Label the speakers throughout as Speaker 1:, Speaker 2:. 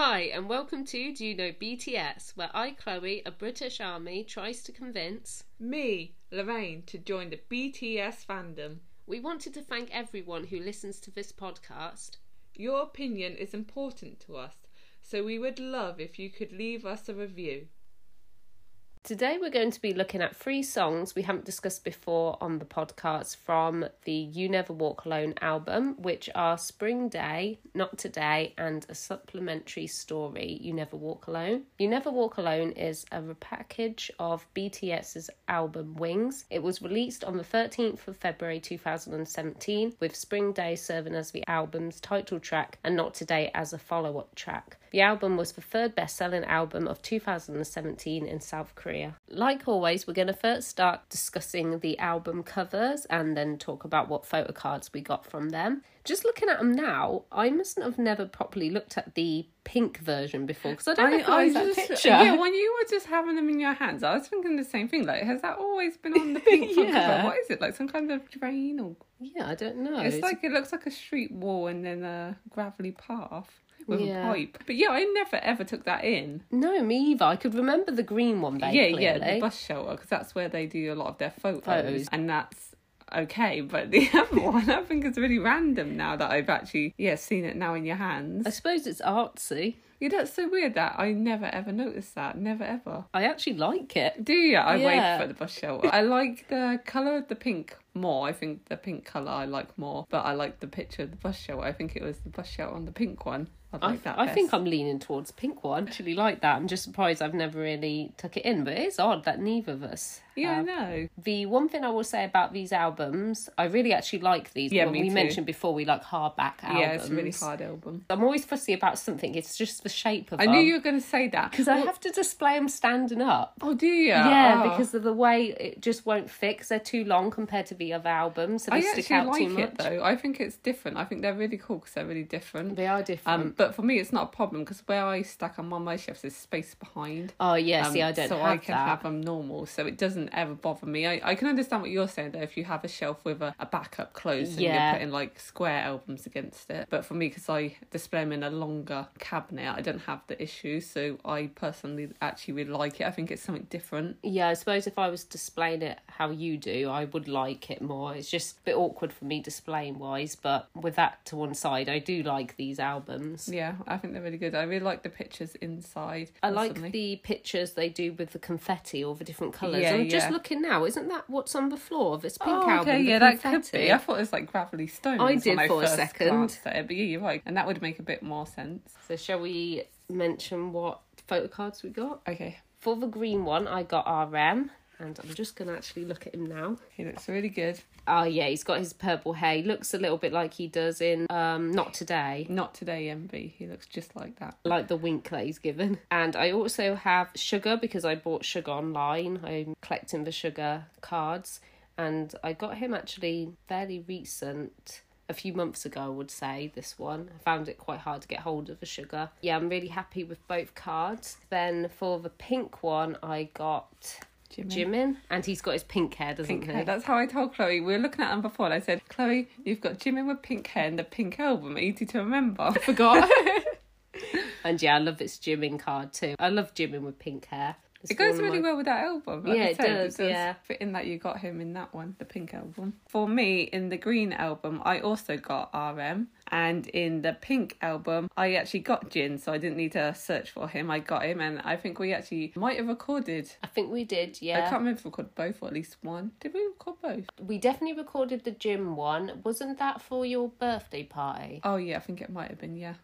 Speaker 1: Hi, and welcome to Do You Know BTS, where I, Chloe, a British army, tries to convince.
Speaker 2: Me, Lorraine, to join the BTS fandom.
Speaker 1: We wanted to thank everyone who listens to this podcast.
Speaker 2: Your opinion is important to us, so we would love if you could leave us a review.
Speaker 1: Today, we're going to be looking at three songs we haven't discussed before on the podcast from the You Never Walk Alone album, which are Spring Day, Not Today, and a supplementary story, You Never Walk Alone. You Never Walk Alone is a repackage of BTS's album Wings. It was released on the 13th of February 2017, with Spring Day serving as the album's title track and Not Today as a follow up track. The album was the third best selling album of 2017 in South Korea. Like always, we're going to first start discussing the album covers and then talk about what photo cards we got from them. Just looking at them now, I mustn't have never properly looked at the pink version before because I don't recognise that
Speaker 2: just-
Speaker 1: picture.
Speaker 2: Yeah, when you were just having them in your hands, I was thinking the same thing. Like, has that always been on the pink
Speaker 1: Yeah.
Speaker 2: cover? What is it? Like some kind of drain or?
Speaker 1: Yeah, I don't know.
Speaker 2: It's like it looks like a street wall and then a gravelly path with
Speaker 1: Yeah.
Speaker 2: a pipe. But yeah, I never ever took that in.
Speaker 1: no, me either. I could remember the green one
Speaker 2: yeah,
Speaker 1: vaguely.
Speaker 2: yeah, the bus shelter because that's where they do a lot of their photos,
Speaker 1: Photos.
Speaker 2: and that's okay. But the other one, I think, is really random now that I've actually yeah seen it now in your hands.
Speaker 1: I suppose it's artsy.
Speaker 2: Yeah, that's so weird that I never ever noticed that. Never ever.
Speaker 1: I actually like it.
Speaker 2: Do you? I
Speaker 1: Yeah.
Speaker 2: wait for the bus shelter. I like the colour of the pink more. I think the pink colour I like more. But I like the picture of the bus shelter. I think it was the bus shelter on the pink one. I like that.
Speaker 1: I think. I'm leaning towards pink one. I actually, like that. I'm just surprised I've never really took it in, but it's odd that neither of us.
Speaker 2: Yeah, I know.
Speaker 1: The one thing I will say about these albums, I really actually like these.
Speaker 2: Yeah,
Speaker 1: Well,
Speaker 2: me
Speaker 1: we
Speaker 2: too.
Speaker 1: mentioned before we like hardback albums.
Speaker 2: Yeah, it's a really hard album.
Speaker 1: I'm always fussy about something. It's just the shape of
Speaker 2: I
Speaker 1: them.
Speaker 2: knew you were going to say that
Speaker 1: because I have to display them standing up.
Speaker 2: Oh, do you?
Speaker 1: Yeah,
Speaker 2: Oh.
Speaker 1: because of the way it just won't fit. 'cause they're too long compared to the other albums, so they
Speaker 2: I
Speaker 1: stick
Speaker 2: actually
Speaker 1: out
Speaker 2: like
Speaker 1: too much.
Speaker 2: it though. I think it's different. I think they're really cool because they're really different.
Speaker 1: They are different.
Speaker 2: Um, but for me, it's not a problem because where I stack on my shelves, is space behind.
Speaker 1: oh yeah,
Speaker 2: Um,
Speaker 1: see, I don't
Speaker 2: so I can
Speaker 1: that.
Speaker 2: have them normal, so it doesn't ever bother me. I, I can understand what you're saying though. If you have a shelf with a, a backup closed and
Speaker 1: Yeah.
Speaker 2: you're putting like square albums against it, but for me, because I display them in a longer cabinet, I don't have the issue. So I personally actually really like it. I think it's something different.
Speaker 1: Yeah, I suppose if I was displaying it how you do, I would like it more. It's just a bit awkward for me displaying wise, but with that to one side, I do like these albums.
Speaker 2: Yeah, I think they're really good. I really like the pictures inside.
Speaker 1: I like the pictures they do with the confetti or the different colours.
Speaker 2: Yeah,
Speaker 1: I'm just looking now. Isn't that what's on the floor of this pink
Speaker 2: oh,
Speaker 1: album?
Speaker 2: okay,
Speaker 1: the
Speaker 2: yeah, that could be. I thought it was like gravelly stones.
Speaker 1: I did for a second.
Speaker 2: it, but yeah, you're right, and that would make a bit more sense.
Speaker 1: So shall we mention what photo cards we got?
Speaker 2: Okay,
Speaker 1: For the green one, I got RM, and I'm just going to actually look at him now.
Speaker 2: he looks really good.
Speaker 1: Oh yeah, he's got his purple hair. He looks a little bit like he does in um Not Today.
Speaker 2: Not today, MV. He looks just like that.
Speaker 1: like the wink that he's given. And I also have Suga because I bought Suga online. I'm collecting the Suga cards, and I got him actually fairly recent. A few months ago, I would say this one. I found it quite hard to get hold of the Suga. Yeah, I'm really happy with both cards. Then for the pink one, I got
Speaker 2: Jimmy.
Speaker 1: Jimin, and he's got his pink hair, doesn't
Speaker 2: Pink
Speaker 1: he?
Speaker 2: hair. That's how I told Chloe. We were looking at him before, and I said, "Chloe, you've got Jimmy with pink hair and the pink album. Easy to remember."
Speaker 1: I Forgot. and yeah, I love this Jimin card too. I love Jimin with pink hair.
Speaker 2: It goes really
Speaker 1: my-
Speaker 2: well with that album. Like
Speaker 1: Yeah, it does, yeah.
Speaker 2: Fit in that you got him in that one, the pink album. For me, in the green album, I also got RM, and in the pink album, I actually got Jin, so I didn't need to search for him. I got him, and I think we actually might have recorded.
Speaker 1: I think we did, Yeah, I
Speaker 2: can't remember if we recorded both or at least one. Did we record both?
Speaker 1: We definitely recorded the Jin one. Wasn't that for your birthday party?
Speaker 2: Oh yeah, I think it might have been. Yeah.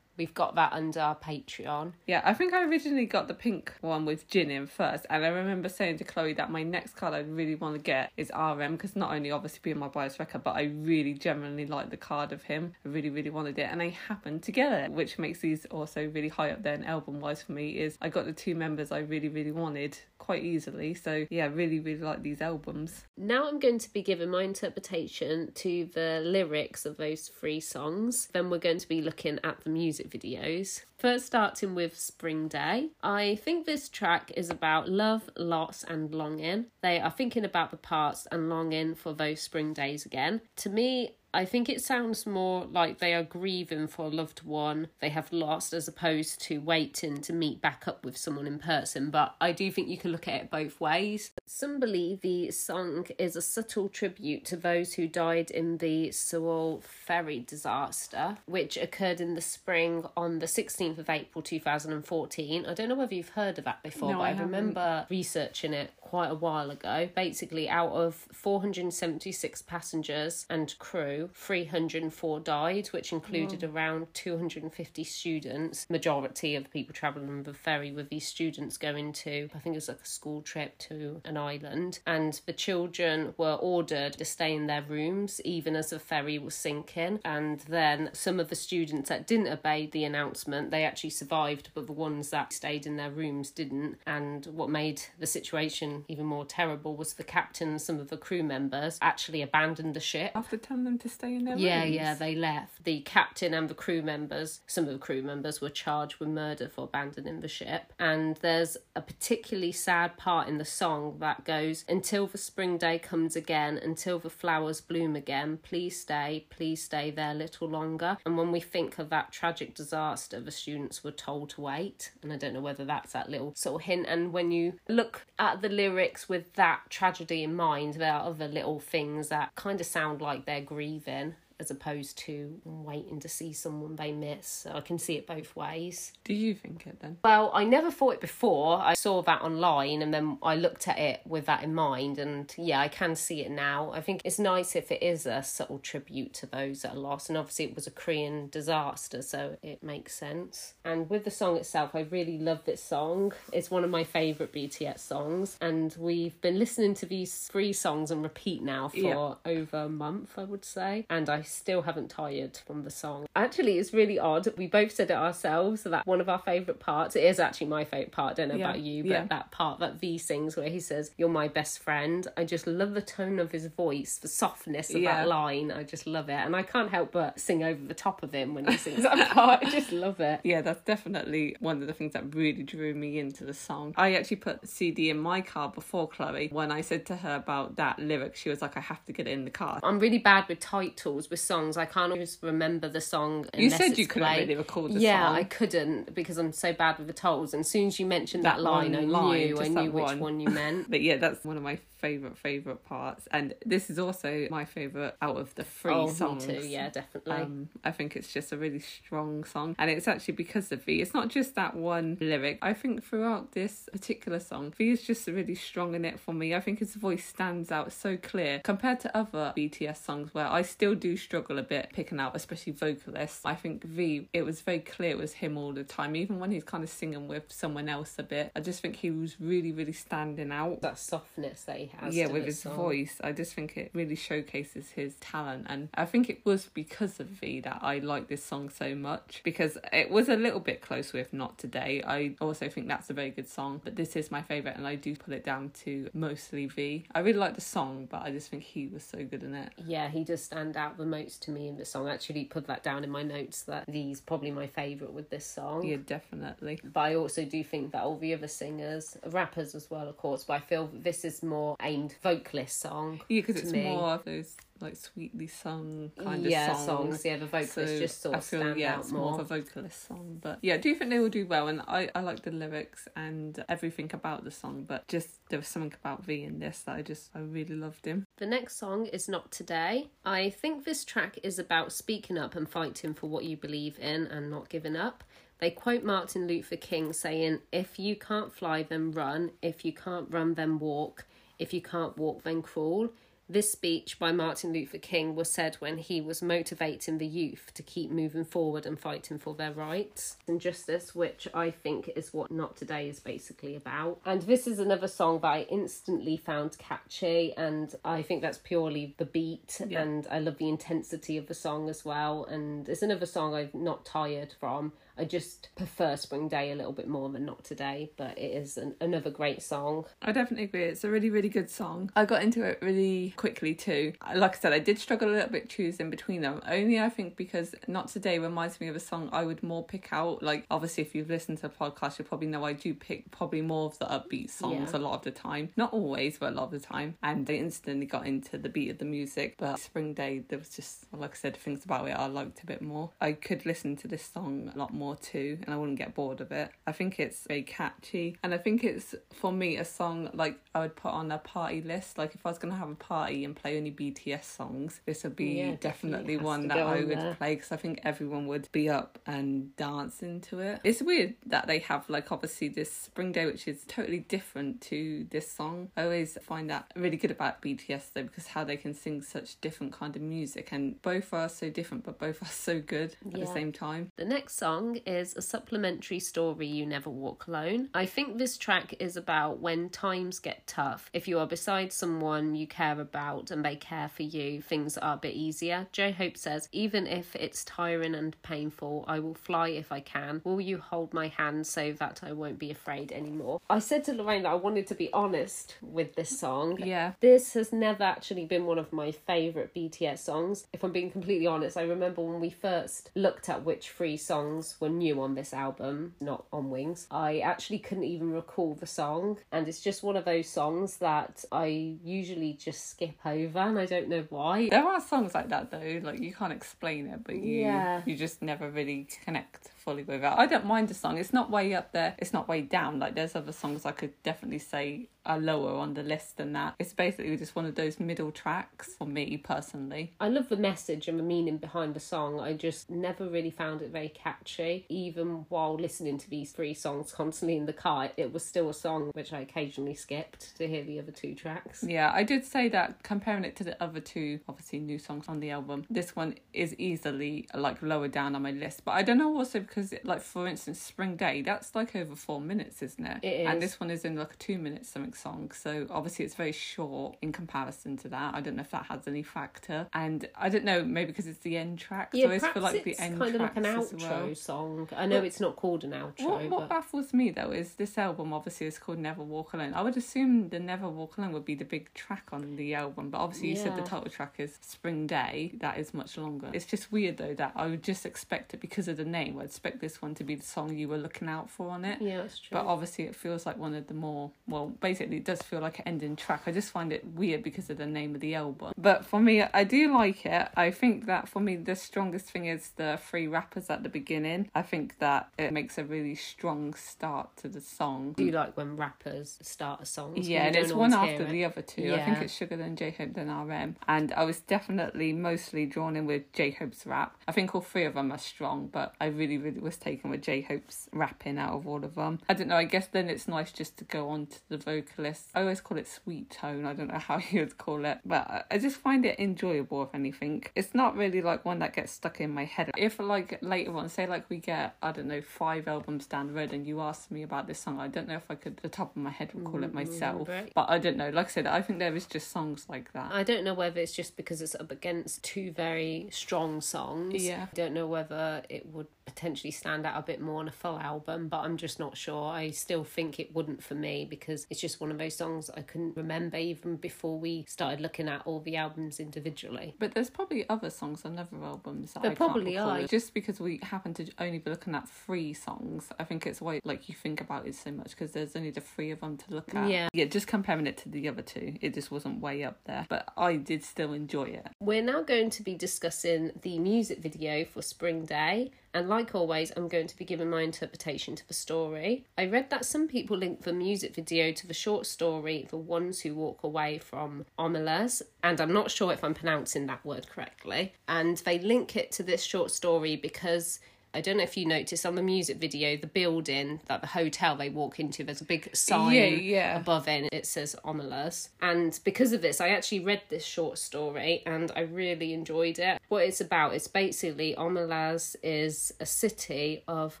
Speaker 1: We've got that under our Patreon.
Speaker 2: Yeah, I think I originally got the pink one with Jin in first, and I remember saying to Chloe that my next colour I really want to get is RM because not only obviously being my bias wrecker, but I really genuinely like the card of him. I really, really wanted it, and I happened to get it, which makes these also really high up there. in album wise for me is I got the two members I really, really wanted quite easily. So yeah, really, really like these albums.
Speaker 1: Now I'm going to be giving my interpretation to the lyrics of those three songs. Then we're going to be looking at the music videos. First, starting with Spring Day. I think this track is about love, loss, and longing. They are thinking about the past and longing for those spring days again. To me, I think it sounds more like they are grieving for a loved one they have lost as opposed to waiting to meet back up with someone in person. But I do think you can look at it both ways. Some believe the song is a subtle tribute to those who died in the Sewol ferry disaster, which occurred in the spring on the 16th of April 2014. I don't know whether you've heard of that before,
Speaker 2: No,
Speaker 1: but
Speaker 2: I
Speaker 1: I, remember researching it quite a while ago. Basically, out of 476 passengers and crew, 304 died, which included mm. around 250 students. Majority of the people travelling on the ferry with these students going to, I think it was like a school trip to an island. And the children were ordered to stay in their rooms even as the ferry was sinking. And then some of the students that didn't obey the announcement, they actually survived, but the ones that stayed in their rooms didn't. And what made the situation even more terrible was the captain and some of the crew members actually abandoned the ship.
Speaker 2: After telling them to stay in their
Speaker 1: Yeah,
Speaker 2: rooms.
Speaker 1: yeah, they left. The captain and the crew members, some of the crew members were charged with murder for abandoning the ship. And there's a particularly sad part in the song that goes, Until the spring day comes again, until the flowers bloom again, please stay, please stay there a little longer. And when we think of that tragic disaster, the students were told to wait. And I don't know whether that's that little sort of hint. And when you look at the lyrics with that tragedy in mind, there are other little things that kind of sound like they're grieving as opposed to waiting to see someone they miss. So I can see it both ways.
Speaker 2: Do you think it then?
Speaker 1: Well, I never thought it before. I saw that online and then I looked at it with that in mind. And yeah, I can see it now. I think it's nice if it is a subtle tribute to those that are lost. And obviously, it was a Korean disaster, so it makes sense. And with the song itself, I really love this song. It's one of my favourite BTS songs. And we've been listening to these three songs on repeat now for
Speaker 2: Yeah.
Speaker 1: over a month, I would say. And I still haven't tired from the song. Actually, it's really odd. We both said it ourselves that one of our favourite parts, it is actually my favourite part. I don't know
Speaker 2: Yeah,
Speaker 1: about you, but
Speaker 2: yeah.
Speaker 1: that part that V sings where he says, You're my best friend. I just love the tone of his voice, the softness of
Speaker 2: Yeah.
Speaker 1: that line. I just love it. And I can't help but sing over the top of him when he sings that part. I just love it.
Speaker 2: Yeah, that's definitely one of the things that really drew me into the song. I actually put the CD in my car before Chloe. When I said to her about that lyric, she was like, I have to get it in the car.
Speaker 1: I'm really bad with titles with songs. I can't always remember the song.
Speaker 2: You said you couldn't
Speaker 1: played.
Speaker 2: really record the song.
Speaker 1: yeah,
Speaker 2: song.
Speaker 1: I couldn't because I'm so bad with the titles. And as soon as you mentioned that,
Speaker 2: That
Speaker 1: line, I
Speaker 2: line,
Speaker 1: knew I knew which
Speaker 2: one.
Speaker 1: one you meant.
Speaker 2: But yeah, that's one of my favourite, favourite parts. And this is also my favourite out of the three
Speaker 1: oh,
Speaker 2: songs.
Speaker 1: too. Yeah, definitely.
Speaker 2: Um, I think it's just a really strong song, and it's actually because of V. It's not just that one lyric. I think throughout this particular song, V is just really strong in it for me. I think his voice stands out so clear compared to other BTS songs where I still do struggle a bit picking out, especially vocalists. I think V, it was very clear it was him all the time, even when he's kind of singing with someone else a bit. I just think he was really, really standing out
Speaker 1: that softness that he has.
Speaker 2: yeah with his
Speaker 1: song.
Speaker 2: voice i just think it really showcases his talent and i think it was because of v that i like this song so much because it was a little bit close with not today i also think that's a very good song but this is my favorite and i do put it down to mostly v i really like the song but i just think he was so good in it
Speaker 1: Yeah, he does stand out the most to me in the song. I actually put that down in my notes that he's probably my favourite with this song.
Speaker 2: yeah definitely
Speaker 1: But I also do think that all the other singers, rappers as well, of course, but I feel this is more aimed vocalist song.
Speaker 2: yeah because it's
Speaker 1: me.
Speaker 2: more of those like sweetly sung kind
Speaker 1: yeah,
Speaker 2: of songs.
Speaker 1: Yeah, the vocalists
Speaker 2: So
Speaker 1: just sort
Speaker 2: I
Speaker 1: of
Speaker 2: feel
Speaker 1: stand
Speaker 2: yeah,
Speaker 1: out
Speaker 2: it's more
Speaker 1: more.
Speaker 2: of a vocalist song, but yeah, I do think they will do well, and I I like the lyrics and everything about the song, but just there was something about V in this that I just I really loved him.
Speaker 1: The next song is Not Today. I think this track is about speaking up and fighting for what you believe in and not giving up. They quote Martin Luther King saying, If you can't fly, then run. If you can't run, then walk. If you can't walk, then crawl. This speech by Martin Luther King was said when he was motivating the youth to keep moving forward and fighting for their rights and justice, which I think is what Not Today is basically about. And this is another song that I instantly found catchy, and I think that's purely the beat,
Speaker 2: Yeah.
Speaker 1: and I love the intensity of the song as well. And it's another song I've not tired from. I just prefer Spring Day a little bit more than Not Today, but it is an, another great song.
Speaker 2: I definitely agree. It's a really, really good song. I got into it really quickly too. Like I said, I did struggle a little bit choosing between them. Only I think because Not Today reminds me of a song I would more pick out. Like obviously, if you've listened to the podcast, you probably know I do pick probably more of the upbeat songs
Speaker 1: Yeah.
Speaker 2: a lot of the time. Not always, but a lot of the time. And I instantly got into the beat of the music. But Spring Day, there was just like I said, things about it I liked a bit more. I could listen to this song a lot more too, and I wouldn't get bored of it. I think it's very catchy, and I think it's for me a song like I would put on a party list. Like if I was gonna have a party and play only BTS songs, this would be
Speaker 1: Yeah,
Speaker 2: definitely one that I would
Speaker 1: there.
Speaker 2: play because I think everyone would be up and dance into it. It's weird that they have like obviously this Spring Day, which is totally different to this song. I always find that really good about BTS though because how they can sing such different kind of music and both are so different but both are so good at the same time.
Speaker 1: The next song is a supplementary story, You Never Walk Alone. I think this track is about when times get tough. If you are beside someone you care about and they care for you, things are a bit easier. J Hope says, Even if it's tiring and painful, I will fly if I can. Will you hold my hand so that I won't be afraid anymore? I said to Lorraine that I wanted to be honest with this song.
Speaker 2: Yeah.
Speaker 1: This has never actually been one of my favourite BTS songs. If I'm being completely honest, I remember when we first looked at which three songs were new on this album, not on Wings, I actually couldn't even recall the song. And it's just one of those songs that I usually just skip over and I don't know why.
Speaker 2: There are songs like that though, like you can't explain it, but you
Speaker 1: Yeah.
Speaker 2: you just never really connect fully with it. I don't mind the song. It's not way up there. It's not way down. Like there's other songs I could definitely say are lower on the list than that. It's basically just one of those middle tracks for me personally.
Speaker 1: I love the message and the meaning behind the song. I just never really found it very catchy. Even while listening to these three songs constantly in the car, it was still a song which I occasionally skipped to hear the other two tracks.
Speaker 2: Yeah, I did say that comparing it to the other two, obviously new songs on the album, this one is easily like lower down on my list. But I don't know also because, like for instance, Spring Day, that's like over four minutes, isn't it?
Speaker 1: It
Speaker 2: And this one is in like a two minute something song, so obviously it's very short in comparison to that. I don't know if that has any factor, and I don't know maybe because it's the end track. so I always
Speaker 1: perhaps
Speaker 2: feel like the
Speaker 1: it's
Speaker 2: end
Speaker 1: kind of like an outro
Speaker 2: well.
Speaker 1: song. I know
Speaker 2: Well,
Speaker 1: it's not called an outro,
Speaker 2: What, what
Speaker 1: but
Speaker 2: baffles me though is this album obviously is called Never Walk Alone. I would assume the Never Walk Alone would be the big track on the album, but obviously you said the title track is Spring Day. That is much longer. It's just weird though that I would just expect it because of the name. I'd expect this one to be the song you were looking out for on it.
Speaker 1: yeah, that's true.
Speaker 2: But obviously, it feels like one of the more well. Basically, it does feel like an ending track. I just find it weird because of the name of the album. But for me, I do like it. I think that for me, the strongest thing is the three rappers at the beginning. I think that it makes a really strong start to the song.
Speaker 1: do you like when rappers start a song?
Speaker 2: Yeah, and it's one after the other two. I think it's Suga then J Hope then RM, and I was definitely mostly drawn in with J Hope's rap. I think all three of them are strong, but I really, really was taken with J Hope's rapping out of all of them. I don't know. I guess then it's nice just to go on to the vocalist. I always call it sweet tone. I don't know how you would call it, but I- just find it enjoyable. If anything, it's not really like one that gets stuck in my head. If like later on, say like we get I don't know five albums down the road, and you ask me about this song, I don't know if I could, the top of my head, recall it
Speaker 1: Mm,
Speaker 2: myself.
Speaker 1: remember it.
Speaker 2: But I don't know. Like I said, I think there is just songs like that.
Speaker 1: I don't know whether it's just because it's up against two very strong songs.
Speaker 2: Yeah.
Speaker 1: I don't know whether it would potentially stand out a bit more on a full album, but I'm just not sure. I still think it wouldn't for me because it's just one of those songs I couldn't remember even before we started looking at all the albums individually.
Speaker 2: But there's probably other songs on other albums that
Speaker 1: There
Speaker 2: I
Speaker 1: probably are.
Speaker 2: Just because we happen to only be looking at three songs, I think it's why like you think about it so much because there's only the three of them to look at.
Speaker 1: Yeah.
Speaker 2: yeah. Just comparing it to the other two, it just wasn't way up there. But I did still enjoy it.
Speaker 1: We're now going to be discussing the music video for Spring Day, and like always, I'm going to be giving my interpretation to the story. I read that some people link the music video to the short story The Ones Who Walk Away from Omelas, and I'm not sure if I'm pronouncing that word correctly. And they link it to this short story because. I don't know if you noticed on the music video, the building, that the hotel they walk into, there's a big sign
Speaker 2: Yeah, yeah.
Speaker 1: above it it says omelas and because of this i actually read this short story and i really enjoyed it What it's about is basically Omelas is a city of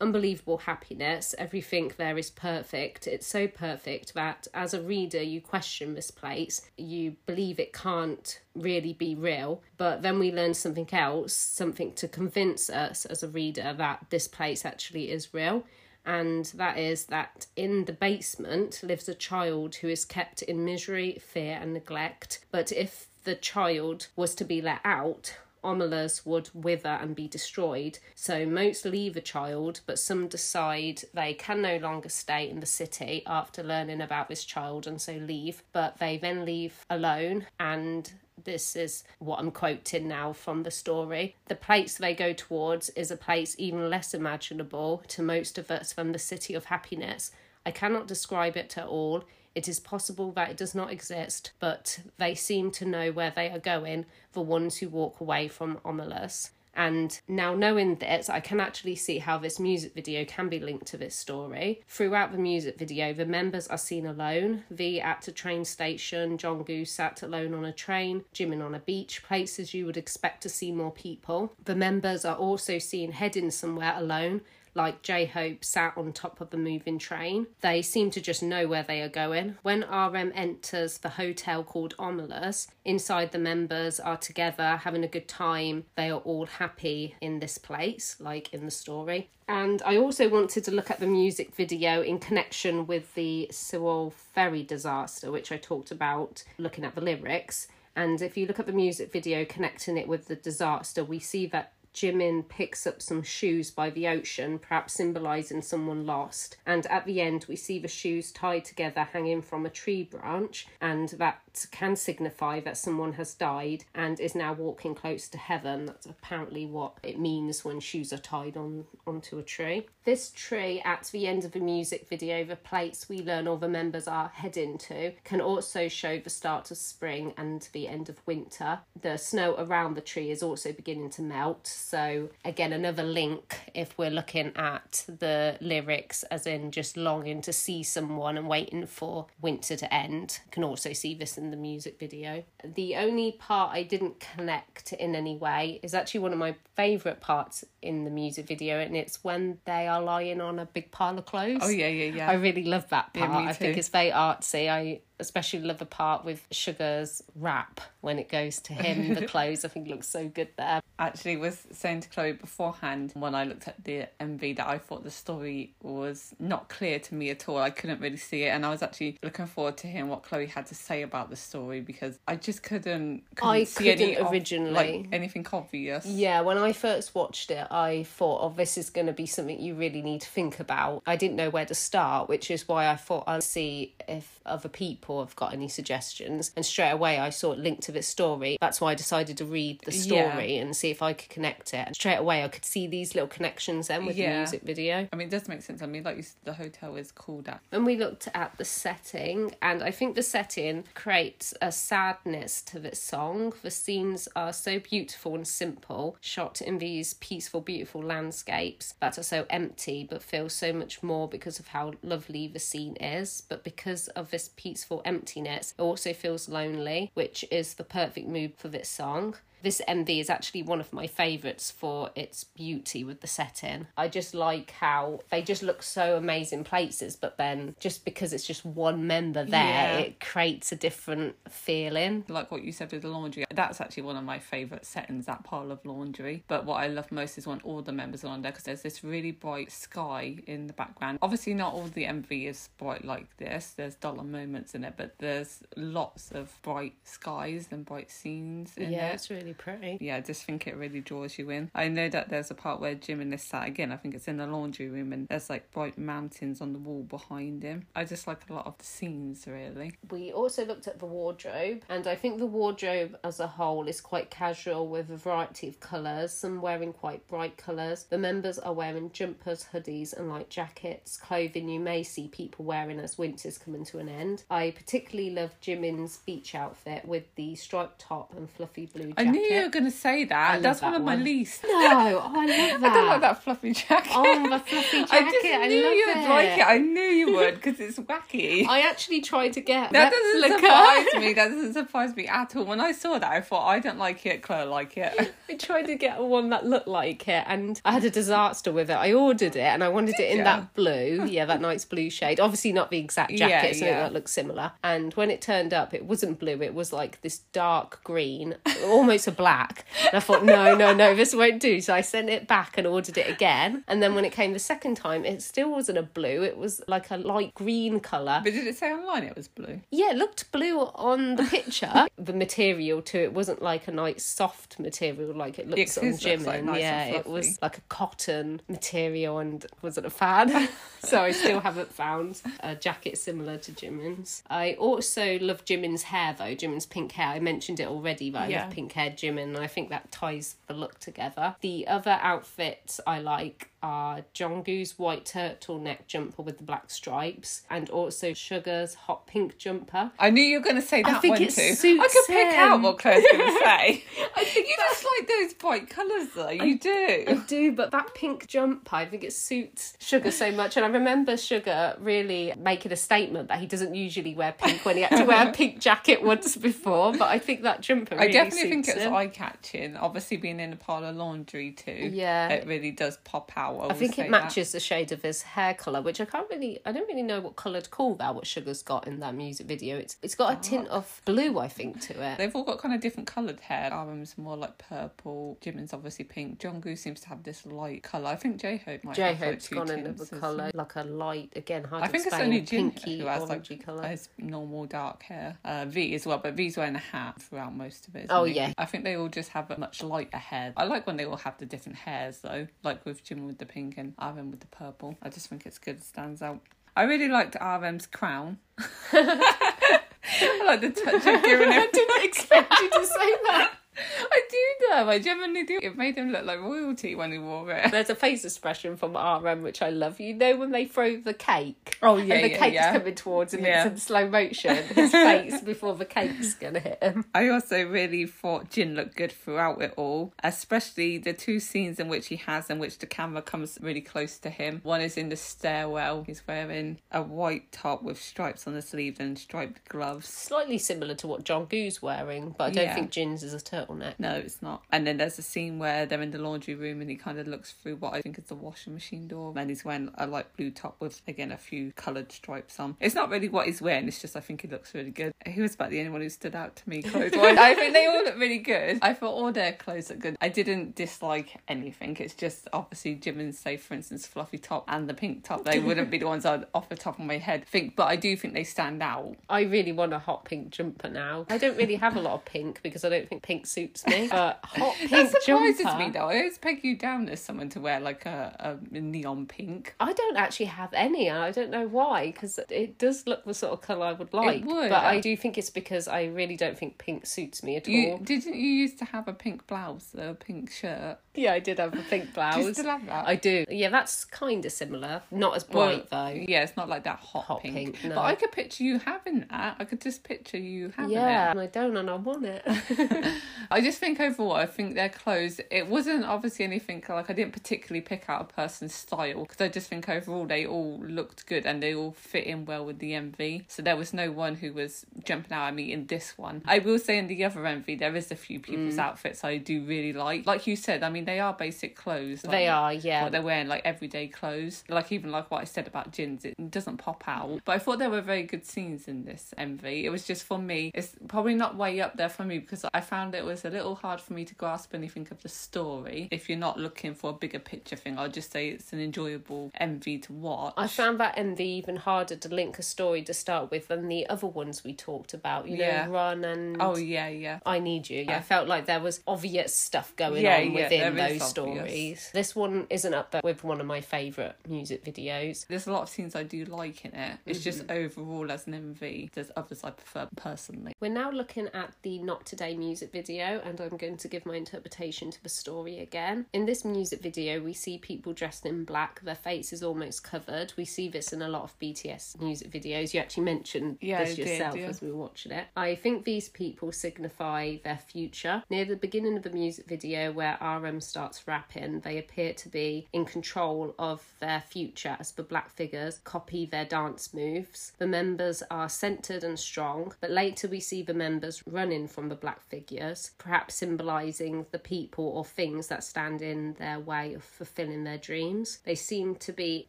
Speaker 1: unbelievable happiness. Everything there is perfect. It's so perfect that as a reader, you question this place. You believe it can't really be real. But then we learn something else, something to convince us as a reader that this place actually is real and that is that in the basement lives a child who is kept in misery, fear, and neglect. But if the child was to be let out, Omelas would wither and be destroyed. So most leave a child, but some decide they can no longer stay in the city after learning about this child and so leave. But they then leave alone and this is what I'm quoting now from the story. The place they go towards is a place even less imaginable to most of us than the city of happiness. I cannot describe it at all. It is possible that it does not exist, but they seem to know where they are going, the ones who walk away from Omelas. And now, knowing this, I can actually see how this music video can be linked to this story. Throughout the music video, the members are seen alone V at a train station, Jungkook sat alone on a train, Jimin on a beach, places you would expect to see more people. The members are also seen heading somewhere alone, like J Hope sat on top of the moving train. They seem to just know where they are going. When RM enters the hotel called Omelas, inside the members are together having a good time. They are all happy in this place, like in the story. And I also wanted to look at the music video in connection with the Sewol ferry disaster, which I talked about looking at the lyrics. And if you look at the music video connecting it with the disaster, we see that Jimin picks up some shoes by the ocean, perhaps symbolising someone lost. And at the end, we see the shoes tied together hanging from a tree branch, and that can signify that someone has died and is now walking close to heaven. That's apparently what it means when shoes are tied on onto a tree. This tree at the end of the music video, the place we learn all the members are heading to, can also show the start of spring and the end of winter. The snow around the tree is also beginning to melt. So, again, another link if we're looking at the lyrics, as in just longing to see someone and waiting for winter to end. You can also see this in the music video. The only part I didn't connect in any way is actually one of my favourite parts in the music video, and it's when they are lying on a big pile of clothes.
Speaker 2: Oh, yeah, yeah, yeah.
Speaker 1: I really love that
Speaker 2: Yeah,
Speaker 1: part.
Speaker 2: me
Speaker 1: I think it's very artsy. I especially love the part with Suga's rap when it goes to him. the clothes, I think, looks so good there.
Speaker 2: actually was saying to Chloe beforehand when I looked at the MV that I thought the story was not clear to me at all. I couldn't really see it, and I was actually looking forward to hearing what Chloe had to say about the story because I just couldn't. couldn't
Speaker 1: I
Speaker 2: see any
Speaker 1: couldn't
Speaker 2: of-
Speaker 1: originally.
Speaker 2: like anything obvious.
Speaker 1: Yeah, when I first watched it, I thought, oh, this is going to be something you really need to think about. I didn't know where to start, which is why I thought I'd see if other people have got any suggestions. And straight away, I saw it linked to this story. That's why I decided to read the
Speaker 2: Yeah.
Speaker 1: story and see if I could connect it. And straight away, I could see these little connections then with the music video.
Speaker 2: I mean, it does make sense. I mean, like you said, the hotel is called that.
Speaker 1: And we looked at the setting, and I think the setting creates a sadness to this song. The scenes are so beautiful and simple, shot in these peaceful, beautiful landscapes that are so empty but feel so much more because of how lovely the scene is. But because of this peaceful emptiness, it also feels lonely, which is the perfect mood for this song. This MV is actually one of my favourites for its beauty with the setting. I just like how they just look so amazing places, but then just because it's just one member there,
Speaker 2: Yeah.
Speaker 1: it creates a different feeling.
Speaker 2: Like what you said with the laundry, that's actually one of my favourite settings, that pile of laundry. But what I love most is when all the members are on there because there's this really bright sky in the background. Obviously, not all the MV is bright like this, there's duller moments in it, but there's lots of bright skies and bright scenes in
Speaker 1: yeah,
Speaker 2: it.
Speaker 1: it's really pretty.
Speaker 2: Yeah, I just think it really draws you in. I know that there's a part where Jimin this sat again. I think it's in the laundry room, and there's like bright mountains on the wall behind him. I just like a lot of the scenes, really.
Speaker 1: We also looked at the wardrobe, and I think the wardrobe as a whole is quite casual with a variety of colours, some wearing quite bright colours. The members are wearing jumpers, hoodies, and light jackets, clothing you may see people wearing as winter's coming to an end. I particularly love Jimin's beach outfit with the striped top and fluffy blue
Speaker 2: I
Speaker 1: jacket.
Speaker 2: Knew you were going to say that. That's
Speaker 1: that
Speaker 2: one of my least.
Speaker 1: No, oh, I love that.
Speaker 2: I don't like that fluffy jacket.
Speaker 1: Oh, the fluffy jacket.
Speaker 2: I just
Speaker 1: I
Speaker 2: knew
Speaker 1: love
Speaker 2: you would
Speaker 1: it.
Speaker 2: like it. I knew you would because it's wacky.
Speaker 1: I actually tried to get
Speaker 2: that doesn't surprise me. That doesn't surprise me at all. When I saw that, I thought I don't like it. Claire like it.
Speaker 1: I tried to get one that looked like it, and I had a disaster with it. I ordered it, and I wanted it in
Speaker 2: ya?
Speaker 1: that blue, yeah, that nice blue shade. Obviously, not the exact jacket,
Speaker 2: Yeah,
Speaker 1: something
Speaker 2: yeah.
Speaker 1: that looks similar. And when it turned up, it wasn't blue; it was like this dark green, almost a black. And I thought, no, no, no, this won't do. So I sent it back and ordered it again. And then when it came the second time, it still wasn't a blue; it was like a light green color.
Speaker 2: But did it say online it was blue?
Speaker 1: Yeah, it looked blue on the picture. the material too, it wasn't like a nice soft material like it looks on
Speaker 2: looks, like,
Speaker 1: Jimin.
Speaker 2: nice
Speaker 1: yeah, it was like a cotton material and wasn't a fan. so I still haven't found a jacket similar to Jimin's. I also love Jimin's hair though, Jimin's pink hair. I mentioned it already, but I
Speaker 2: Yeah.
Speaker 1: love pink haired Jimin and I think that ties the look together. The other outfits I like are Jungkook's white turtleneck jumper with the black stripes and also Suga's hot pink jumper.
Speaker 2: I knew you were going to say that I
Speaker 1: think
Speaker 2: one
Speaker 1: it
Speaker 2: too.
Speaker 1: suits
Speaker 2: I could pick out what Claire's going to say. I think you just like those bright colours, though. You
Speaker 1: I
Speaker 2: do.
Speaker 1: I do, but that pink jumper, I think it suits Suga so much. And I remember Suga really making a statement that he doesn't usually wear pink when he had to wear a pink jacket once before. But I think that jumper really
Speaker 2: I definitely think it's eye catching. Obviously, being in a pile of laundry too.
Speaker 1: Yeah.
Speaker 2: it really does pop out. I,
Speaker 1: I think it
Speaker 2: that.
Speaker 1: matches the shade of his hair colour, which I can't really, I don't really know what colour to call that. What Suga's got in that music video, it's it's got a tint of blue, I think, to it.
Speaker 2: They've all got kind of different coloured hair. RM's more like purple. Jimin's obviously pink. Jungkook seems to have this light colour. I think J Hope might
Speaker 1: J
Speaker 2: have like
Speaker 1: Hope's
Speaker 2: two
Speaker 1: gone another
Speaker 2: as
Speaker 1: colour, like a light again. Hard
Speaker 2: I think it's only
Speaker 1: pinky
Speaker 2: who has like
Speaker 1: colour.
Speaker 2: has normal dark hair. Uh, v as well, but V's wearing a hat throughout most of it.
Speaker 1: Oh, yeah.
Speaker 2: I think they all just have a much lighter hair. I like when they all have the different hairs though, like with Jim with the pink and RM with the purple. I just think it's good. It stands out. I really liked RM's crown. I like the touch of giving
Speaker 1: I didn't expect you to say that.
Speaker 2: I do though. I genuinely do. It made him look like royalty when he wore it.
Speaker 1: There's a face expression from RM which I love. You know when they throw the cake?
Speaker 2: Oh yeah,
Speaker 1: and the
Speaker 2: yeah,
Speaker 1: cake's
Speaker 2: yeah.
Speaker 1: coming towards him,
Speaker 2: Yeah.
Speaker 1: it's in slow motion. His face before the cake's gonna hit him.
Speaker 2: I also really thought Jin looked good throughout it all, especially the two scenes in which he has in which the camera comes really close to him. One is in the stairwell. He's wearing a white top with stripes on the sleeves and striped gloves.
Speaker 1: Slightly similar to what Jungkook's wearing, but I don't
Speaker 2: Yeah.
Speaker 1: think Jin's is a turtleneck.
Speaker 2: No, it's not. And then there's a scene where they're in the laundry room and he kind of looks through what I think is the washing machine door. And he's wearing a light blue top with, again, a few coloured stripes on. It's not really what he's wearing, it's just I think he looks really good. He was about the only one who stood out to me clothes. I think they all look really good. I thought all their clothes look good. I didn't dislike anything. It's just obviously Jimin say, for instance, fluffy top and the pink top. They wouldn't be the ones I'd off the top of my head think, but I do think they stand out.
Speaker 1: I really want a hot pink jumper now. I don't really have a lot of pink because I don't think pink suits me. But hot pink
Speaker 2: That surprises
Speaker 1: jumper.
Speaker 2: me though. I always peg you down as someone to wear like a, a neon pink.
Speaker 1: I don't actually have any, and I don't know why, because it does look the sort of colour I would like.
Speaker 2: would.
Speaker 1: But I do think it's because I really don't think pink suits me at
Speaker 2: You
Speaker 1: all.
Speaker 2: didn't you used to have a pink blouse, though, a pink shirt?
Speaker 1: Yeah, I did have a pink blouse.
Speaker 2: Do you still have that?
Speaker 1: I do. Yeah, that's kind of similar. Not as bright
Speaker 2: Well,
Speaker 1: though.
Speaker 2: Yeah, it's not like that hot,
Speaker 1: Hot
Speaker 2: pink.
Speaker 1: pink, no.
Speaker 2: But I could picture you having that. I could just picture you having
Speaker 1: Yeah,
Speaker 2: it.
Speaker 1: and I don't, and I want it.
Speaker 2: I just think overall, I think their clothes. It wasn't obviously anything like I didn't particularly pick out a person's style because I just think overall they all looked good and they all fit in well with the MV. So there was no one who was jumping out at me in this one. I will say in the other MV there is a few people's
Speaker 1: Mm.
Speaker 2: outfits I do really like. Like you said, I mean they are basic clothes. like-
Speaker 1: they are, yeah.
Speaker 2: what they're wearing, like everyday clothes. Like even like what I said about Jin's, it doesn't pop out. But I thought there were very good scenes in this MV. It was just for me, it's probably not way up there for me because I found it was a little hard for me to grasp anything of the story. If you're not looking for a bigger picture thing, I'll just say it's an enjoyable MV to watch.
Speaker 1: I found that MV even harder to link a story to start with than the other ones we talked about. You
Speaker 2: Yeah.
Speaker 1: know, Run and
Speaker 2: Oh yeah, yeah.
Speaker 1: I Need You. Yeah. I felt like there was obvious stuff going
Speaker 2: Yeah,
Speaker 1: on within in those stories. This one isn't up there with one of my favourite music videos.
Speaker 2: There's a lot of scenes I do like in it. It's just
Speaker 1: Mm-hmm.
Speaker 2: overall as an MV, there's others I prefer personally.
Speaker 1: We're now looking at the Not Today music video, and I'm going to give my interpretation to the story again. In this music video, we see people dressed in black, their face is almost covered. We see this in a lot of BTS music videos. You actually mentioned
Speaker 2: Yeah,
Speaker 1: this
Speaker 2: I did,
Speaker 1: yourself
Speaker 2: yeah.
Speaker 1: as we were watching it. I think these people signify their future. Near the beginning of the music video, where RM starts rapping, they appear to be in control of their future as the black figures copy their dance moves. The members are centered and strong, but later we see the members running from the black figures, perhaps symbolizing the people or things that stand in their way of fulfilling their dreams. They seem to be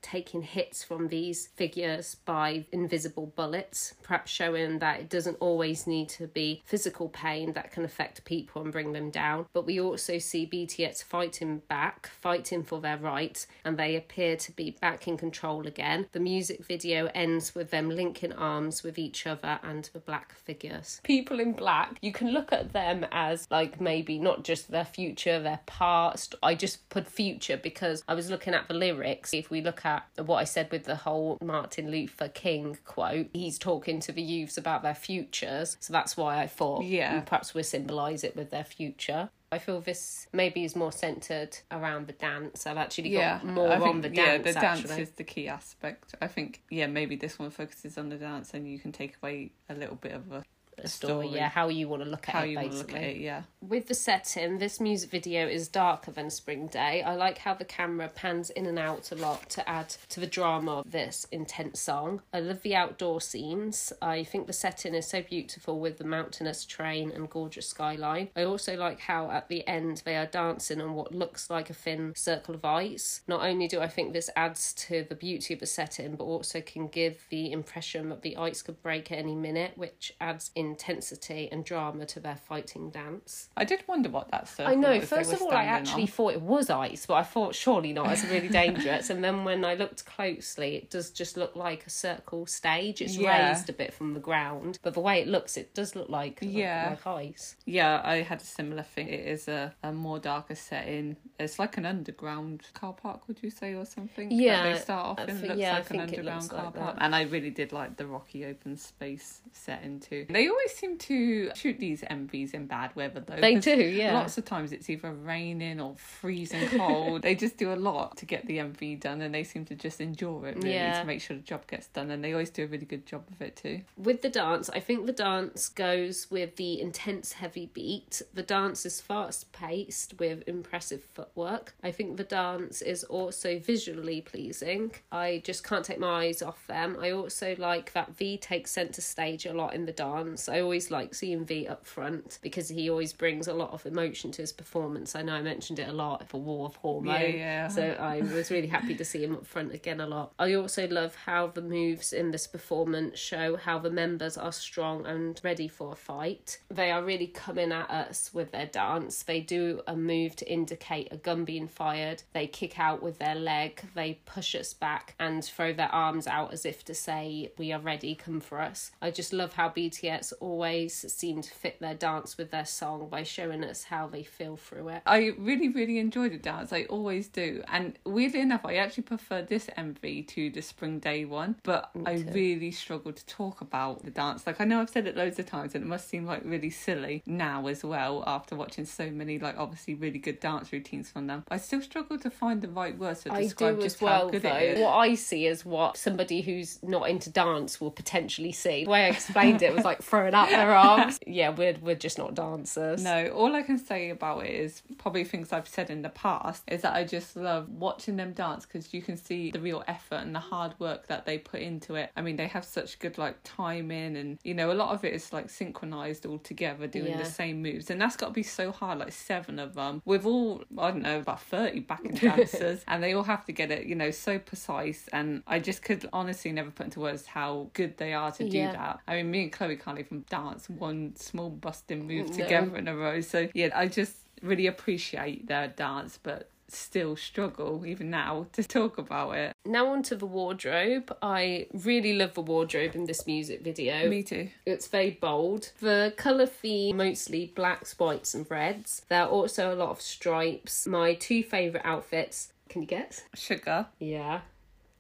Speaker 1: taking hits from these figures by invisible bullets, perhaps showing that it doesn't always need to be physical pain that can affect people and bring them down. But we also see BTS fighting back, fighting for their rights, and they appear to be back in control again. The music video ends with them linking arms with each other and the black figures. People in black, you can look at them as like maybe not just their future, their past. I just put future because I was looking at the lyrics. If we look at what I said with the whole Martin Luther King quote, he's talking to the youths about their futures. So that's why I thought
Speaker 2: Yeah.
Speaker 1: perhaps we'll symbolise it with their future. I feel this maybe is more centred around the dance. I've actually got more
Speaker 2: I
Speaker 1: on
Speaker 2: think,
Speaker 1: the
Speaker 2: yeah,
Speaker 1: dance.
Speaker 2: the dance is the key aspect. I think, yeah, maybe this one focuses on the dance and you can take away a little bit of a,
Speaker 1: a story, yeah, how you want to look at
Speaker 2: how
Speaker 1: it,
Speaker 2: you want to
Speaker 1: basically.
Speaker 2: look at it, yeah.
Speaker 1: With the setting, this music video is darker than Spring Day. I like how the camera pans in and out a lot to add to the drama of this intense song. I love the outdoor scenes. I think the setting is so beautiful with the mountainous terrain and gorgeous skyline. I also like how at the end they are dancing on what looks like a thin circle of ice. Not only do I think this adds to the beauty of the setting, but also can give the impression that the ice could break at any minute, which adds intensity and drama to their fighting dance.
Speaker 2: I did wonder what that circle
Speaker 1: I know. First of all, I actually
Speaker 2: on.
Speaker 1: thought it was ice, but I thought surely not. It's really dangerous. and then when I looked closely, it does just look like a circle stage. It's
Speaker 2: Yeah.
Speaker 1: raised a bit from the ground, but the way it looks, it does look like
Speaker 2: Yeah.
Speaker 1: like, ice.
Speaker 2: Yeah, I had a similar thing. It is a, a more darker setting. It's like an underground car park, would you say, or something?
Speaker 1: Yeah,
Speaker 2: they start off
Speaker 1: I
Speaker 2: in.
Speaker 1: thi-
Speaker 2: looks
Speaker 1: yeah,
Speaker 2: like an underground car
Speaker 1: like
Speaker 2: park. And I really did like the rocky open space setting too. They always seem to shoot these MVs in bad weather though.
Speaker 1: They do, yeah.
Speaker 2: Lots of times it's either raining or freezing cold. they just do a lot to get the MV done, and they seem to just endure it really
Speaker 1: Yeah.
Speaker 2: to make sure the job gets done. And they always do a really good job of it too.
Speaker 1: With the dance, I think the dance goes with the intense heavy beat. The dance is fast paced with impressive footwork. I think the dance is also visually pleasing. I just can't take my eyes off them. I also like that V takes centre stage a lot in the dance. I always like seeing V up front because he always brings a lot of emotion to his performance. I know I mentioned it a lot for War of Hormone.
Speaker 2: Yeah, yeah.
Speaker 1: So I was really happy to see him up front again a lot. I also love how the moves in this performance show how the members are strong and ready for a fight. They are really coming at us with their dance. They do a move to indicate a gun being fired. They kick out with their leg. They push us back and throw their arms out as if to say, We are ready, come for us. I just love how BTS always seem to fit their dance with their song by showing us how they feel through it.
Speaker 2: I really, really enjoyed the dance. I always do. And weirdly enough, I actually prefer this MV to the Spring Day one. But I really struggle to talk about the dance. Like I know I've said it loads of times, and it must seem like really silly now as well after watching so many like obviously really good dance routines from them. I still struggle to find the right words to
Speaker 1: I
Speaker 2: describe just
Speaker 1: well,
Speaker 2: how good
Speaker 1: though.
Speaker 2: it is.
Speaker 1: What I see is what somebody who's not into dance will potentially see. The way I explained it was like throwing out their arms. Yeah, we're we're just not dancers.
Speaker 2: No, all I can say about it is probably things I've said in the past is that I just love watching them dance because you can see the real effort and the hard work that they put into it. I mean, they have such good like timing and you know a lot of it is like synchronized all together doing
Speaker 1: Yeah.
Speaker 2: the same moves and that's got to be so hard like seven of them with all I don't know about 30 backing dancers and they all have to get it you know so precise and I just could honestly never put into words how good they are to do that. I mean, me and Chloe can't even dance one small busting move together in a row. So yeah, I just really appreciate their dance, but still struggle even now to talk about it.
Speaker 1: Now onto the wardrobe. I really love the wardrobe in this music video.
Speaker 2: Me too.
Speaker 1: It's very bold. The colour theme mostly blacks, whites, and reds. There are also a lot of stripes. My two favourite outfits. Can you guess?
Speaker 2: Suga
Speaker 1: Yeah.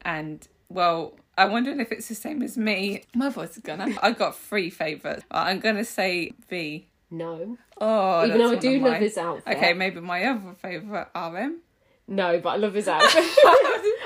Speaker 2: and well, I'm wondering if it's the same as me. My voice is gonna. I got three favourites. I'm gonna say V.
Speaker 1: No.
Speaker 2: Oh,
Speaker 1: Even though I do love
Speaker 2: mine.
Speaker 1: his outfit.
Speaker 2: Okay, maybe my other favourite RM.
Speaker 1: No, but I love his outfit.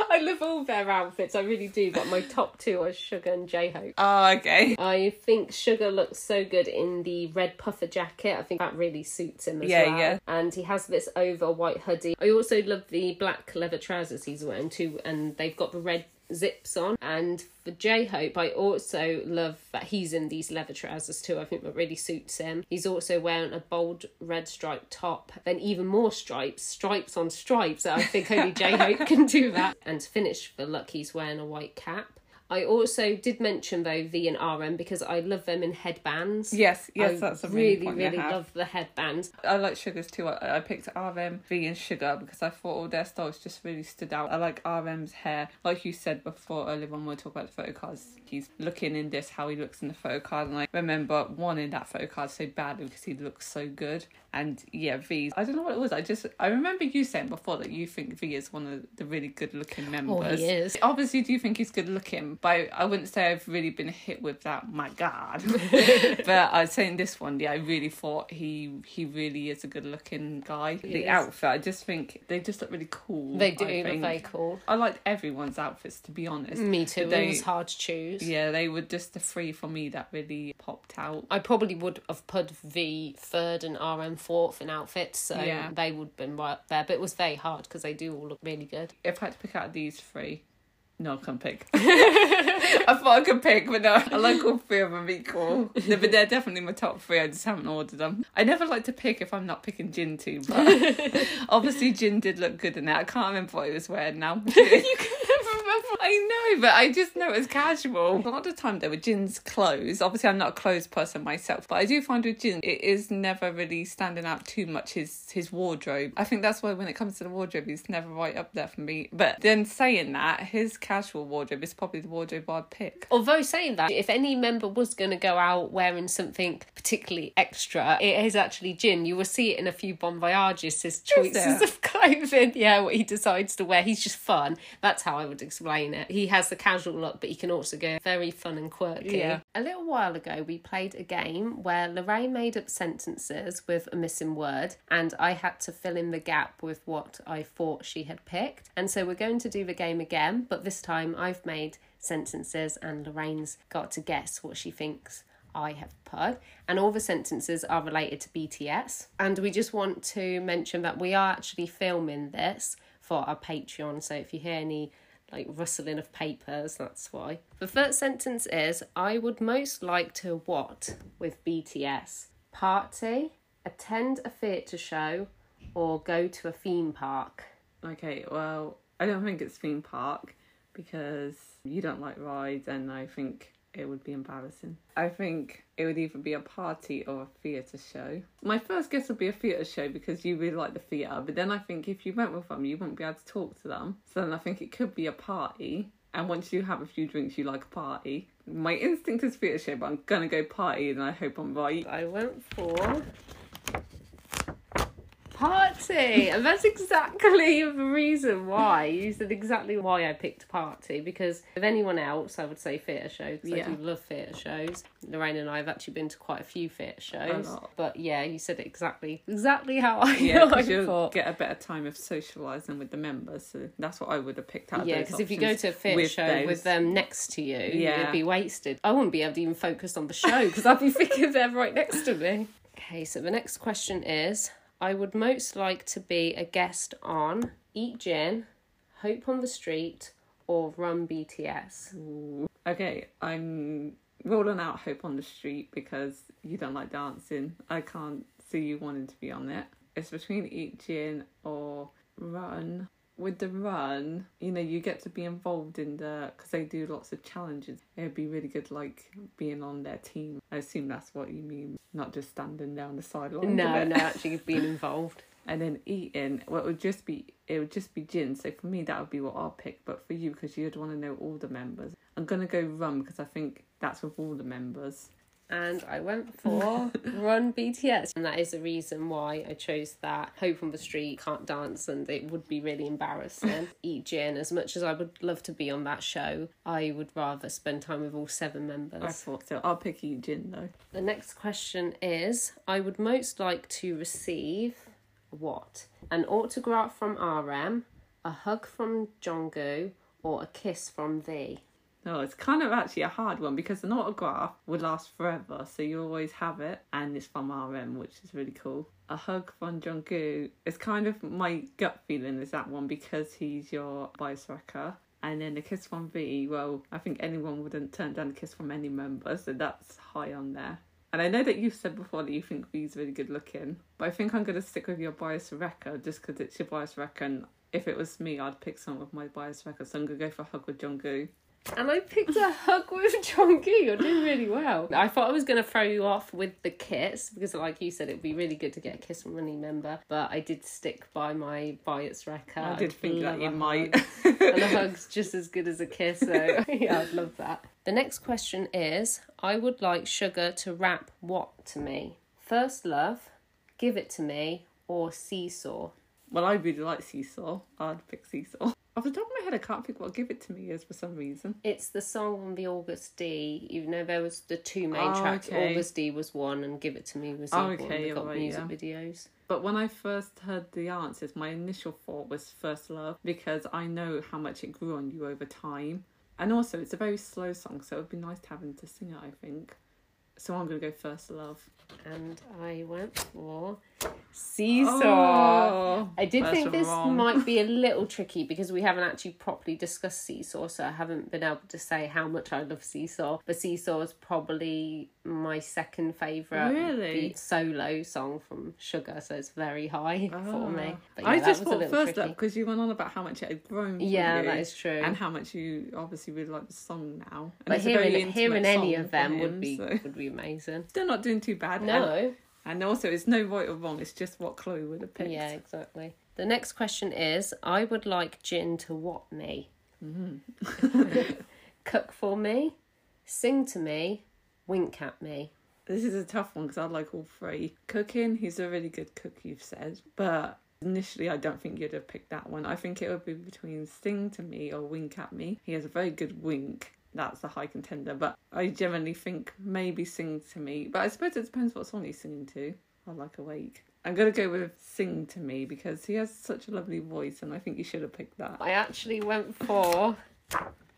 Speaker 1: I love all their outfits. I really do. But my top two are Suga and J Hope.
Speaker 2: Oh, ah, okay.
Speaker 1: I think Suga looks so good in the red puffer jacket. I think that really suits him as
Speaker 2: Yeah,
Speaker 1: well.
Speaker 2: yeah.
Speaker 1: And he has this over white hoodie. I also love the black leather trousers he's wearing too, and they've got the red zips on. And for J Hope, I also love that he's in these leather trousers too. I think that really suits him. He's also wearing a bold red striped top, then even more stripes, stripes on stripes. I think only J Hope can do that. And to finish the look, he's wearing a white cap. I also did mention though V and RM because I love them in headbands.
Speaker 2: Yes, yes,
Speaker 1: I
Speaker 2: that's a
Speaker 1: really,
Speaker 2: really,
Speaker 1: love the headbands.
Speaker 2: I like Suga's too. I, I picked RM, V, and Suga because I thought all their styles just really stood out. I like RM's hair, like you said before earlier when we were talking about the photo cards. He's looking in this how he looks in the photo card, and I remember wanting that photo card so badly because he looks so good. And yeah, V. I don't know what it was. I just I remember you saying before that you think V is one of the really good looking members.
Speaker 1: Oh, he is.
Speaker 2: Obviously, do you think he's good looking? But I, I wouldn't say I've really been hit with that. My God. but I'd say in this one, yeah, I really thought he he really is a good looking guy. the
Speaker 1: is.
Speaker 2: outfit, I just think they just look really cool.
Speaker 1: They do
Speaker 2: I
Speaker 1: look very cool.
Speaker 2: I liked everyone's outfits to be honest.
Speaker 1: Me too.
Speaker 2: They-
Speaker 1: it was hard to choose.
Speaker 2: Yeah, they were just the three for me that really popped out.
Speaker 1: I probably would have put V third and RM fourth in outfits, so
Speaker 2: Yeah.
Speaker 1: they would have been right up there. But it was very hard because they do all look really good.
Speaker 2: If I had to pick out these three, no, I can't pick. I thought I could pick, but no, I like all three of them equal. No, but they're definitely my top three. I just haven't ordered them. I never like to pick if I'm not picking Jin too, but obviously Jin did look good in that. I can't remember what he was wearing now.
Speaker 1: you can never remember.
Speaker 2: I know, but I just know it's casual. A lot of the time, though, with Jin's clothes, obviously I'm not a clothes person myself, but I do find with Jin, it is never really standing out too much, his, his wardrobe. I think that's why when it comes to the wardrobe, he's never right up there for me. But then saying that, his casual wardrobe is probably the wardrobe I'd pick.
Speaker 1: Although saying that, if any member was going to go out wearing something particularly extra, it is actually Jin. You will see it in a few Bon Voyages, his choices of clothing. Yeah, what he decides to wear. He's just fun. That's how I would explain it. He has the casual look, but he can also go very fun and quirky.
Speaker 2: Yeah.
Speaker 1: A little while ago, we played a game where Lorraine made up sentences with a missing word, and I had to fill in the gap with what I thought she had picked. And so we're going to do the game again, but this time I've made sentences, and Lorraine's got to guess what she thinks. I have put, and all the sentences are related to BTS. And we just want to mention that we are actually filming this for our Patreon. So if you hear any like rustling of papers, that's why. The first sentence is I would most like to what with BTS? Party, attend a theatre show, or go to a theme park?
Speaker 2: Okay, well, I don't think it's theme park because you don't like rides, and I think it would be embarrassing. I think it would either be a party or a theatre show. My first guess would be a theatre show because you really like the theatre, but then I think if you went with them, you wouldn't be able to talk to them. So then I think it could be a party. And once you have a few drinks, you like a party. My instinct is theatre show, but I'm gonna go party, and I hope I'm right.
Speaker 1: I went for party, and that's exactly the reason why. You said exactly why I picked party because if anyone else, I would say theatre show because
Speaker 2: Yeah.
Speaker 1: I do love theatre shows. Lorraine and I have actually been to quite a few theatre shows, but yeah, you said it exactly exactly how I,
Speaker 2: Yeah,
Speaker 1: I
Speaker 2: you'll
Speaker 1: thought.
Speaker 2: get a better time of socialising with the members. So that's what I would have picked out.
Speaker 1: Yeah, because if you go to a theatre show
Speaker 2: those.
Speaker 1: with them next to you,
Speaker 2: Yeah.
Speaker 1: it'd be wasted. I wouldn't be able to even focus on the show because I'd be thinking they're right next to me. Okay, so the next question is I would most like to be a guest on Eat Jin, Hope on the Street, or Run BTS.
Speaker 2: Okay, I'm ruling out Hope on the Street because you don't like dancing. I can't see you wanting to be on it. It's between Eat Jin or Run. With the run, you know, you get to be involved in the because they do lots of challenges. It'd be really good, like being on their team. I assume that's what you mean, not just standing down the sideline.
Speaker 1: No, no, actually being involved.
Speaker 2: And then eating, well, it would just be it would just be Jin. So for me, that would be what I'll pick. But for you, because you'd want to know all the members, I'm gonna go Run because I think that's with all the members.
Speaker 1: And I went for Run BTS. And that is the reason why I chose that. Hope on the Street can't dance, and it would be really embarrassing. Eat Jin, as much as I would love to be on that show, I would rather spend time with all seven members.
Speaker 2: I thought so. I'll pick you Jin though.
Speaker 1: The next question is I would most like to receive what? An autograph from RM, a hug from Jungkook, or a kiss from V?
Speaker 2: No, it's kind of actually a hard one because an autograph would last forever, so you always have it, and it's from RM, which is really cool. A hug from Jungkook is kind of my gut feeling is that one because he's your bias wrecker. And then a kiss from V, well, I think anyone wouldn't turn down a kiss from any member, so that's high on there. And I know that you've said before that you think V's really good looking, but I think I'm going to stick with your bias wrecker just because it's your bias wrecker. And if it was me, I'd pick some of my bias wrecker, so I'm going to go for a hug with Jungkook.
Speaker 1: And I picked a hug with Jungkook. You're doing really well. I thought I was going to throw you off with the kiss because, like you said, it'd be really good to get a kiss from any member. But I did stick by my bias wrecker.
Speaker 2: I did
Speaker 1: I'd
Speaker 2: think that you might.
Speaker 1: and a hug's just as good as a kiss. So yeah, I'd love that. The next question is: I would like Suga to rap what to me? First love, give it to me, or seesaw.
Speaker 2: Well, I really like Seesaw. I'd pick Seesaw. Off the top of my head, I can't think what Give It To Me is for some reason.
Speaker 1: It's the song on the Agust D. Even though there was the two main
Speaker 2: Oh,
Speaker 1: tracks,
Speaker 2: okay.
Speaker 1: Agust D was one, and Give It to Me was the
Speaker 2: Oh,
Speaker 1: other one.
Speaker 2: okay,
Speaker 1: got
Speaker 2: right,
Speaker 1: music
Speaker 2: yeah.
Speaker 1: videos.
Speaker 2: But when I first heard the answers, my initial thought was First Love because I know how much it grew on you over time. And also, it's a very slow song, so it would be nice to have him to sing it, I think. So I'm going to go First Love.
Speaker 1: And I went for Seesaw.
Speaker 2: Oh,
Speaker 1: I did think this
Speaker 2: wrong.
Speaker 1: might be a little tricky because we haven't actually properly discussed Seesaw, so I haven't been able to say how much I love Seesaw. But Seesaw is probably my second favourite
Speaker 2: Really?
Speaker 1: solo song from Suga, so it's very high for me. But yeah,
Speaker 2: Ah. I just thought First up because you went on about how much it had grown.
Speaker 1: Yeah,
Speaker 2: you
Speaker 1: that is true.
Speaker 2: And how much you obviously really like the song now. And
Speaker 1: but
Speaker 2: it's a very
Speaker 1: hearing hearing any of them
Speaker 2: for
Speaker 1: would be
Speaker 2: so-
Speaker 1: would be amazing.
Speaker 2: Still not doing too bad.
Speaker 1: No.
Speaker 2: And also, it's no right or wrong. It's just what Chloe would have picked.
Speaker 1: Yeah, exactly. The next question is I would like Jin to what me?
Speaker 2: Mm-hmm.
Speaker 1: Cook for me, sing to me, wink at me.
Speaker 2: This is a tough one because I like all three. Cooking, he's a really good cook, you've said. But initially, I don't think you'd have picked that one. I think it would be between sing to me or wink at me. He has a very good wink. That's the high contender. But I generally think maybe sing to me. But I suppose it depends what song he's singing to. I like Awake. I'm to go with sing to me because he has such a lovely voice and I think you should have picked that.
Speaker 1: I actually went for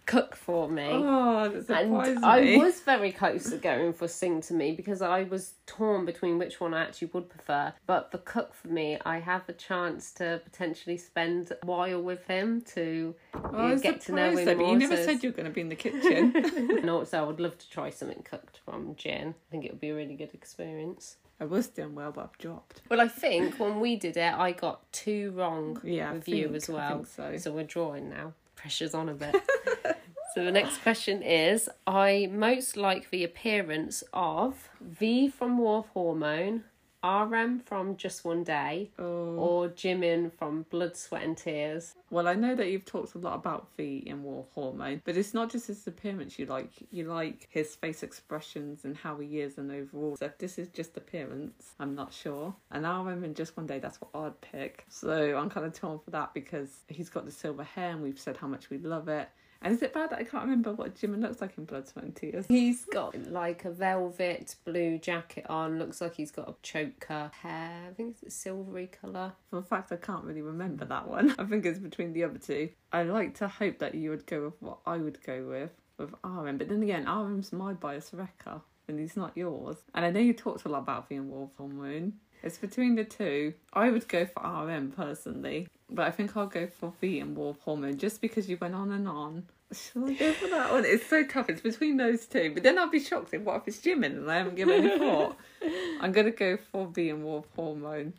Speaker 1: cook for me.
Speaker 2: Oh, that
Speaker 1: and I
Speaker 2: me.
Speaker 1: was very close to going for sing to me because I was torn between which one I actually would prefer. But for cook for me, I have a chance to potentially spend a while with him to
Speaker 2: Oh,
Speaker 1: get to know him
Speaker 2: though,
Speaker 1: more.
Speaker 2: you never
Speaker 1: so
Speaker 2: said you were going to be in the kitchen.
Speaker 1: And also, I would love to try something cooked from Jin. I think it would be a really good experience.
Speaker 2: I was doing well, but I've dropped.
Speaker 1: Well, I think when we did it, I got two wrong
Speaker 2: Yeah,
Speaker 1: with you
Speaker 2: think-
Speaker 1: as
Speaker 2: I
Speaker 1: well.
Speaker 2: think so.
Speaker 1: we're drawing now. Pressure's on a bit. so the next question is I most like the appearance of V from War Hormone, RM from Just One Day,
Speaker 2: Oh.
Speaker 1: or Jimin from Blood, Sweat and Tears.
Speaker 2: Well, I know that you've talked a lot about V in War Hormone, but it's not just his appearance you like. You like his face expressions and how he is and overall. So if this is just appearance, I'm not sure. And I'm in Just One Day, that's what I'd pick. So I'm kind of torn for that because he's got the silver hair and we've said how much we love it. And is it bad that I can't remember what Jimin looks like in Blood, Sweat and Tears?
Speaker 1: He's got like a velvet blue jacket on, looks like he's got a choker hair. I think it's a silvery colour.
Speaker 2: For a fact, I can't really remember that one. I think it's between the other two. I like to hope that you would go with what I would go with with RM, but then again, RM's my bias wrecker, and he's not yours. And I know you talked a lot about being War of Hormone. It's between the two. I would go for RM personally, but I think I'll go for V and War of Hormone just because you went on and on. Shall I go for that one? It's so tough. It's between those two. But then I'll be shocked if what if it's Jimin and I haven't given any thought. I'm gonna go for V and War of Hormone.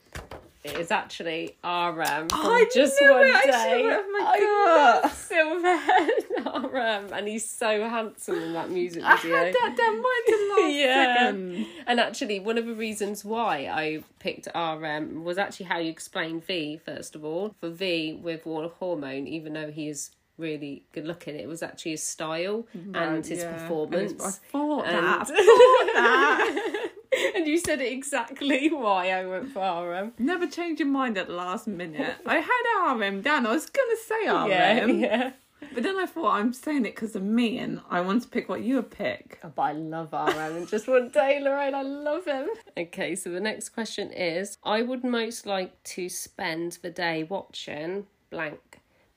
Speaker 1: It is actually RM from
Speaker 2: I
Speaker 1: just one
Speaker 2: it,
Speaker 1: day.
Speaker 2: it, oh my
Speaker 1: I
Speaker 2: God.
Speaker 1: Silverhead RM, and he's so handsome in that music video.
Speaker 2: I had that down right in the last
Speaker 1: Yeah.
Speaker 2: second.
Speaker 1: And actually, one of the reasons why I picked RM was actually how you explain V, first of all. For V with War of Hormone, even though he is really good looking, it was actually his style and his
Speaker 2: Yeah.
Speaker 1: performance.
Speaker 2: And I thought
Speaker 1: And-
Speaker 2: that. I thought that.
Speaker 1: and you said it exactly why I went for RM.
Speaker 2: Never change your mind at the last minute. I had RM down. I was gonna say RM,
Speaker 1: Yeah, yeah.
Speaker 2: but then I thought I'm saying it because of me, and I want to pick what you would pick.
Speaker 1: Oh, but I love RM and just one day, Lorraine, I love him. Okay, so the next question is I would most like to spend the day watching blank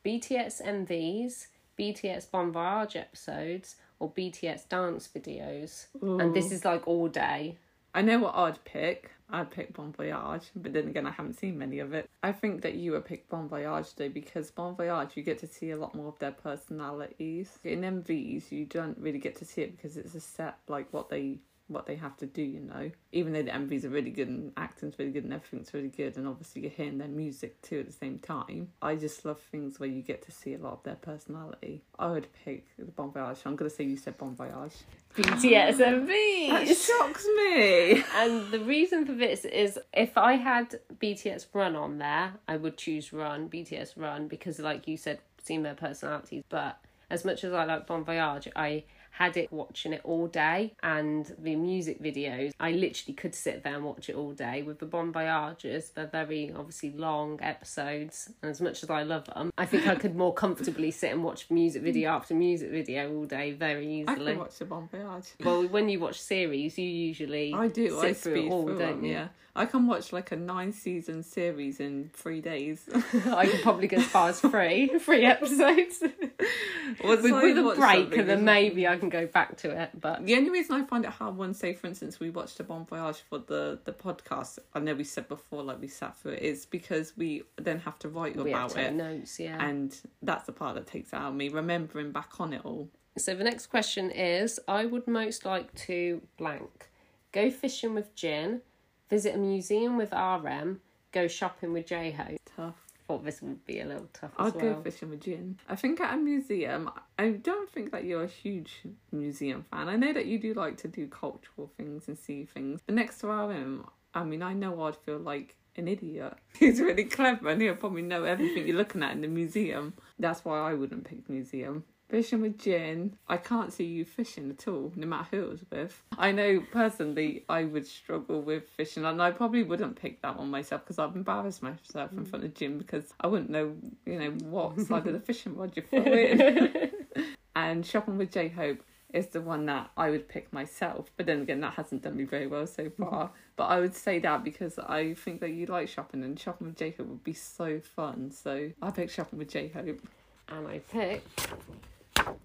Speaker 1: BTS MVs, BTS Bon Voyage episodes, or BTS dance videos. And this is like all day.
Speaker 2: I know what I'd pick. I'd pick Bon Voyage, but then again, I haven't seen many of it. I think that you would pick Bon Voyage though, because Bon Voyage, you get to see a lot more of their personalities. In MVs, you don't really get to see it because it's a set like what they what they have to do, you know. Even though the MVs are really good and acting's really good and everything's really good, and obviously you're hearing their music too at the same time. I just love things where you get to see a lot of their personality. I would pick the Bon Voyage. I'm gonna say you said Bon Voyage.
Speaker 1: BTS
Speaker 2: MV.
Speaker 1: That
Speaker 2: shocks me.
Speaker 1: And the reason for this is if I had BTS Run on there, I would choose Run, BTS Run, because like you said, seeing their personalities. But as much as I like Bon Voyage, I had it watching it all day and the music videos i literally could sit there and watch it all day with the bon voyages they're very obviously long episodes and as much as i love them i think i could more comfortably sit and watch music video after music video all day very easily I
Speaker 2: can watch the Bon Voyage.
Speaker 1: well when you watch series you usually
Speaker 2: I do.
Speaker 1: sit
Speaker 2: I
Speaker 1: through it all
Speaker 2: through
Speaker 1: don't
Speaker 2: them,
Speaker 1: you
Speaker 2: Yeah, I can watch like a nine season series in three days.
Speaker 1: I could probably get as far as three, three episodes with, with a break, and then maybe I mm. can go back to it. But
Speaker 2: The only reason I find it hard one, say for instance, we watched a Bon Voyage for the the podcast. I know we said before, like we sat through it, is because we then have to write
Speaker 1: we
Speaker 2: about
Speaker 1: to
Speaker 2: it,
Speaker 1: notes, yeah.
Speaker 2: and that's the part that takes it out of me remembering back on it all.
Speaker 1: So the next question is: I would most like to blank, go fishing with Jin, visit a museum with RM, go shopping with J Ho.
Speaker 2: Tough.
Speaker 1: Thought this would be a little tough as well.
Speaker 2: go fishing with Jin. I think at a museum, I don't think that you're a huge museum fan. I know that you do like to do cultural things and see things. But next to RM, I mean, I know I'd feel like an idiot. He's really clever and he'll probably know everything you're looking at in the museum. That's why I wouldn't pick museum. Fishing with Jin, I can't see you fishing at all, no matter who it was with. I know personally I would struggle with fishing, and I probably wouldn't pick that one myself because I've embarrassed myself in front of Jin because I wouldn't know, you know, what side of the fishing rod you throw in. and shopping with J Hope is the one that I would pick myself, but then again, that hasn't done me very well so mm. far. But I would say that because I think that you like shopping, and shopping with J Hope would be so fun. So I pick shopping with J Hope.
Speaker 1: And I picked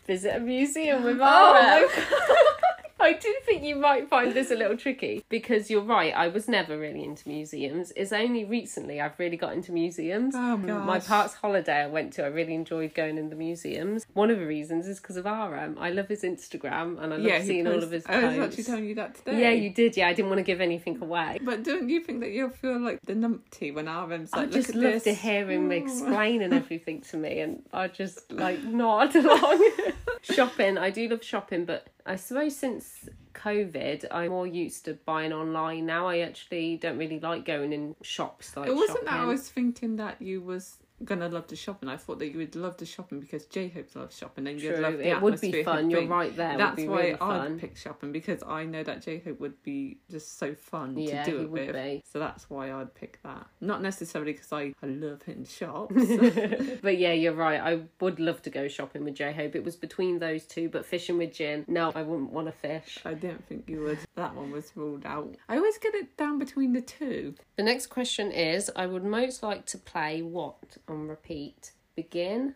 Speaker 1: visit a museum with RM.
Speaker 2: Oh
Speaker 1: I do think you might find this a little tricky because you're right. I was never really into museums. It's only recently I've really got into museums.
Speaker 2: Oh my
Speaker 1: My park's holiday I went to, I really enjoyed going in the museums. One of the reasons is because of RM. I love his Instagram and I love
Speaker 2: yeah,
Speaker 1: seeing all of his
Speaker 2: I was actually telling you that today.
Speaker 1: yeah, you did. Yeah, I didn't want to give anything away.
Speaker 2: But don't you think that you'll feel like the numpty when RM's like,
Speaker 1: I
Speaker 2: look
Speaker 1: just
Speaker 2: at
Speaker 1: love
Speaker 2: this?
Speaker 1: to hear him
Speaker 2: oh.
Speaker 1: explaining everything to me, and I just like nod along. shopping, I do love shopping, but I suppose since COVID, I'm more used to buying online now. I actually don't really like going in shops like
Speaker 2: It wasn't
Speaker 1: shopping.
Speaker 2: that I was thinking that you was gonna love to shop, and I thought that you would love the shopping because J Hope loves shopping and you'd love the
Speaker 1: it would
Speaker 2: atmosphere.
Speaker 1: be fun. You're right there.
Speaker 2: That's
Speaker 1: would be
Speaker 2: why
Speaker 1: really
Speaker 2: I'd
Speaker 1: fun.
Speaker 2: pick shopping because I know that J Hope would be just so fun
Speaker 1: Yeah,
Speaker 2: to do it with.
Speaker 1: be.
Speaker 2: So that's why I'd pick that. Not necessarily because I, I love hitting shops.
Speaker 1: But yeah, you're right. I would love to go shopping with J Hope. It was between those two, but fishing with Jin, no, I wouldn't want to fish.
Speaker 2: I don't think you would. That one was ruled out. I always get it down between the two.
Speaker 1: The next question is I would most like to play what on repeat? Begin,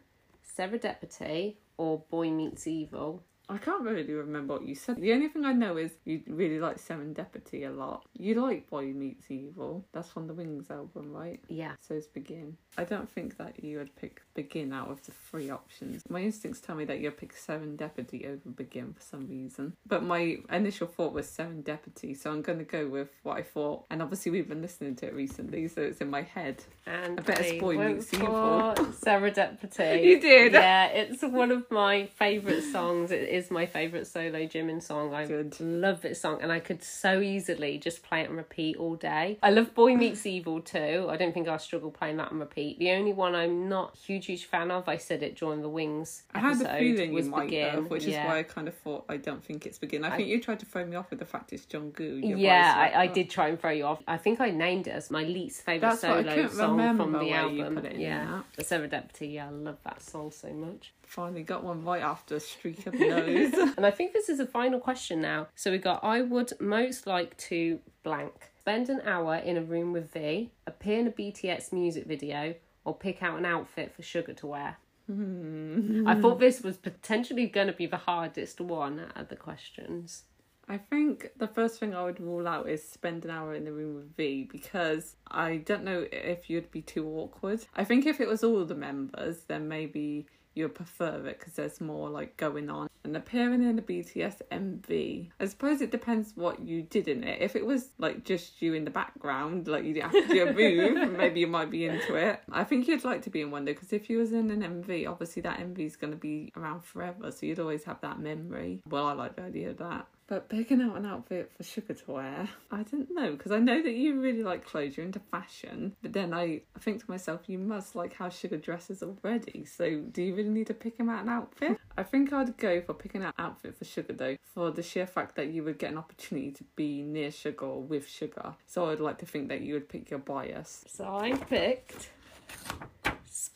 Speaker 1: Serendipity, or Boy Meets Evil?
Speaker 2: I can't really remember what you said. The only thing I know is you really like Serendipity a lot. You like Boy Meets Evil. That's from the Wings album, right?
Speaker 1: Yeah.
Speaker 2: So it's Begin. I don't think that you would pick Begin out of the three options. My instincts tell me that you'd pick Serendipity over Begin for some reason. But my initial thought was Serendipity, so I'm going to go with what I thought. And obviously, we've been listening to it recently, so it's in my head.
Speaker 1: And
Speaker 2: I bet it's Boy Meets Evil.
Speaker 1: Serendipity.
Speaker 2: You did?
Speaker 1: Yeah, it's one of my favourite songs. It is my favourite solo Jimin song. I
Speaker 2: Good.
Speaker 1: love this song and I could so easily just play it and repeat all day. I love Boy Meets Evil too. I don't think I'll struggle playing that and repeat. The only one I'm not huge, huge fan of, I said it during the Wings
Speaker 2: I had
Speaker 1: episode,
Speaker 2: a feeling
Speaker 1: was
Speaker 2: you might
Speaker 1: Begin.
Speaker 2: have, which
Speaker 1: yeah.
Speaker 2: is why I kind of thought I don't think it's Begin. I think you tried to throw me off with the fact it's Jungkook. Your
Speaker 1: Yeah,
Speaker 2: voice,
Speaker 1: I, I
Speaker 2: oh.
Speaker 1: did try and throw you off. I think I named it as my least favourite
Speaker 2: That's
Speaker 1: solo song from the album.
Speaker 2: it in
Speaker 1: yeah, Serendipity. Yeah, I love that song so much.
Speaker 2: Finally got one right after a streak of no's.
Speaker 1: And I think this is a final question now. So we got I would most like to blank. Spend an hour in a room with V, appear in a BTS music video, or pick out an outfit for Suga to wear. Hmm. I thought this was potentially going to be the hardest one out of the questions.
Speaker 2: I think the first thing I would rule out is spend an hour in the room with V because I don't know if you'd be too awkward. I think if it was all the members, then maybe you'd prefer it because there's more like going on. And appearing in a BTS MV, I suppose it depends what you did in it. If it was like just you in the background, like you didn't have to do a move, maybe you might be into it. I think you'd like to be in one though because if you was in an MV, obviously that MV is going to be around forever, so you'd always have that memory. Well, I like the idea of that. But picking out an outfit for Suga to wear, I don't know because I know that you really like clothes, you're into fashion. But then I think to myself, you must like how Suga dresses already. So do you really need to pick him out an outfit? I think I'd go for picking out an outfit for Suga though, for the sheer fact that you would get an opportunity to be near Suga or with Suga. So I'd like to think that you would pick your bias.
Speaker 1: So I picked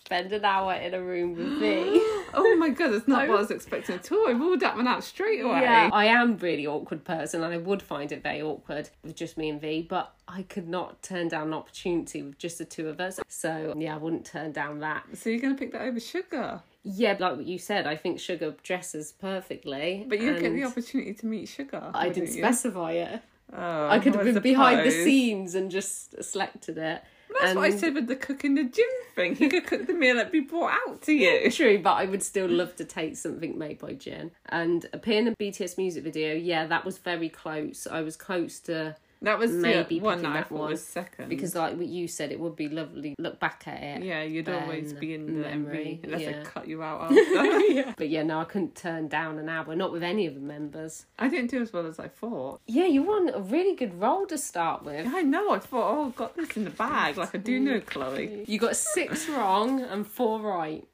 Speaker 1: spend an hour in a room with V.
Speaker 2: Oh my god, that's not
Speaker 1: I
Speaker 2: what I was expecting at all. I ruled that one out straight away.
Speaker 1: Yeah, I am really awkward person, and I would find it very awkward with just me and V. But I could not turn down an opportunity with just the two of us. So yeah, I wouldn't turn down that.
Speaker 2: So you're gonna pick that over Suga,
Speaker 1: Yeah, like what you said, I think Suga dresses perfectly.
Speaker 2: but you get the opportunity to meet Suga.
Speaker 1: I didn't
Speaker 2: you?
Speaker 1: specify it.
Speaker 2: Oh,
Speaker 1: I could have
Speaker 2: I
Speaker 1: been behind the scenes and just selected it.
Speaker 2: That's what I said with the cook in the gym thing. He could cook the meal that be brought out to you.
Speaker 1: True, but I would still love to take something made by Jin. And appear in a BTS music video, yeah, that was very close. I was close to
Speaker 2: That was
Speaker 1: Maybe
Speaker 2: the one that I
Speaker 1: that
Speaker 2: thought
Speaker 1: one,
Speaker 2: was second.
Speaker 1: because, like what you said, it would be lovely look back at it.
Speaker 2: yeah, you'd always be in the
Speaker 1: memory,
Speaker 2: unless
Speaker 1: yeah.
Speaker 2: they cut you out after.
Speaker 1: But yeah, no, I couldn't turn down an hour, not with any of the members.
Speaker 2: I didn't do as well as I thought.
Speaker 1: Yeah, you won a really good role to start with.
Speaker 2: I know. I thought, oh, I've got this in the bag. Like I do know Chloe.
Speaker 1: You got six wrong and four right.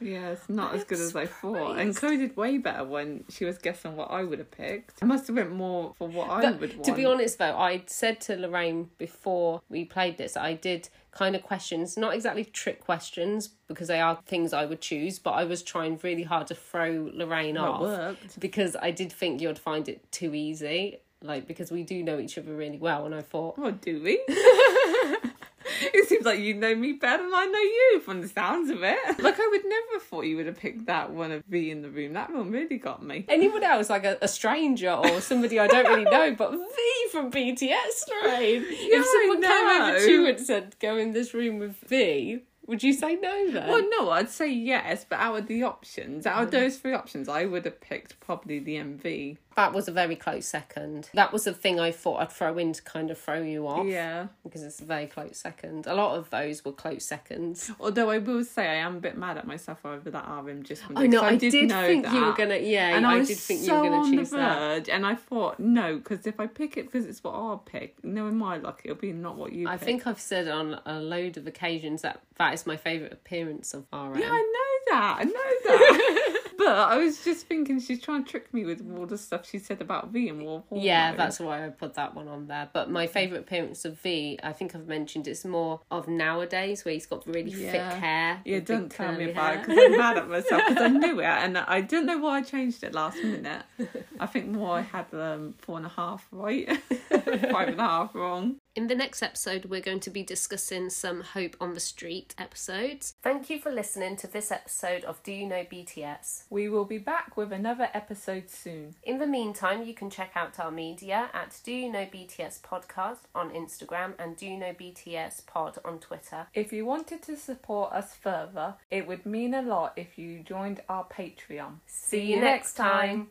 Speaker 2: Yeah, it's not as good as I thought. And. Chloe did way better when she was guessing what I would have picked. I must have went more for what I
Speaker 1: But
Speaker 2: would want.
Speaker 1: to be honest, though, I said to Lorraine before we played this, I did kind of questions, not exactly trick questions because they are things I would choose, but I was trying really hard to throw Lorraine
Speaker 2: it
Speaker 1: off
Speaker 2: worked.
Speaker 1: because I did think you'd find it too easy. Like because we do know each other really well, and I thought,
Speaker 2: Well, do we? it seems like you know me better than I know you from the sounds of it. Like, I would never have thought you would have picked that one of V in the room. That one really got me.
Speaker 1: anyone else, like a, a stranger or somebody I don't really know, but V from BTS, Lorraine. if
Speaker 2: I
Speaker 1: someone came over to you and said, "Go in this room with V," would you say no then?
Speaker 2: Well, no, I'd say yes, but out of the options, out of mm. those three options, I would have picked probably the MV.
Speaker 1: That was a very close second. That was the thing I thought I'd throw in to kind of throw you off.
Speaker 2: Yeah.
Speaker 1: Because it's a very close second. A lot of those were close seconds.
Speaker 2: Although I will say I am a bit mad at myself over that RM just one
Speaker 1: I know,
Speaker 2: 'cause
Speaker 1: I did,
Speaker 2: know
Speaker 1: think you were
Speaker 2: that.
Speaker 1: gonna, yeah,
Speaker 2: and
Speaker 1: I,
Speaker 2: I,
Speaker 1: did think
Speaker 2: so
Speaker 1: you were gonna
Speaker 2: on
Speaker 1: choose
Speaker 2: the
Speaker 1: that.
Speaker 2: verge, and I thought no, because if I pick it because it's what I'll pick, knowing my luck, it'll be not what you.
Speaker 1: I
Speaker 2: pick.
Speaker 1: think I've said on a load of occasions that that is my favourite appearance of RM.
Speaker 2: Yeah, I know that. I know that. but I was just thinking she's trying to trick me with all the stuff she said about V and War of
Speaker 1: Yeah, that's why I put that one on there. But my favourite appearance of V, I think I've mentioned it's more of nowadays where he's got really thick hair.
Speaker 2: Yeah, don't tell me about
Speaker 1: hair.
Speaker 2: it because I'm mad at myself because I knew it and I don't know why I changed it last minute. I think more I had um, four and a half right, five and a half wrong.
Speaker 1: In the next episode, we're going to be discussing some Hope on the Street episodes. Thank you for listening to this episode of Do You Know BTS?
Speaker 2: We will be back with another episode soon.
Speaker 1: In the meantime, you can check out our media at Do You Know BTS Podcast on Instagram and Do You Know BTS Pod on Twitter.
Speaker 2: If you wanted to support us further, it would mean a lot if you joined our Patreon.
Speaker 1: See you next time.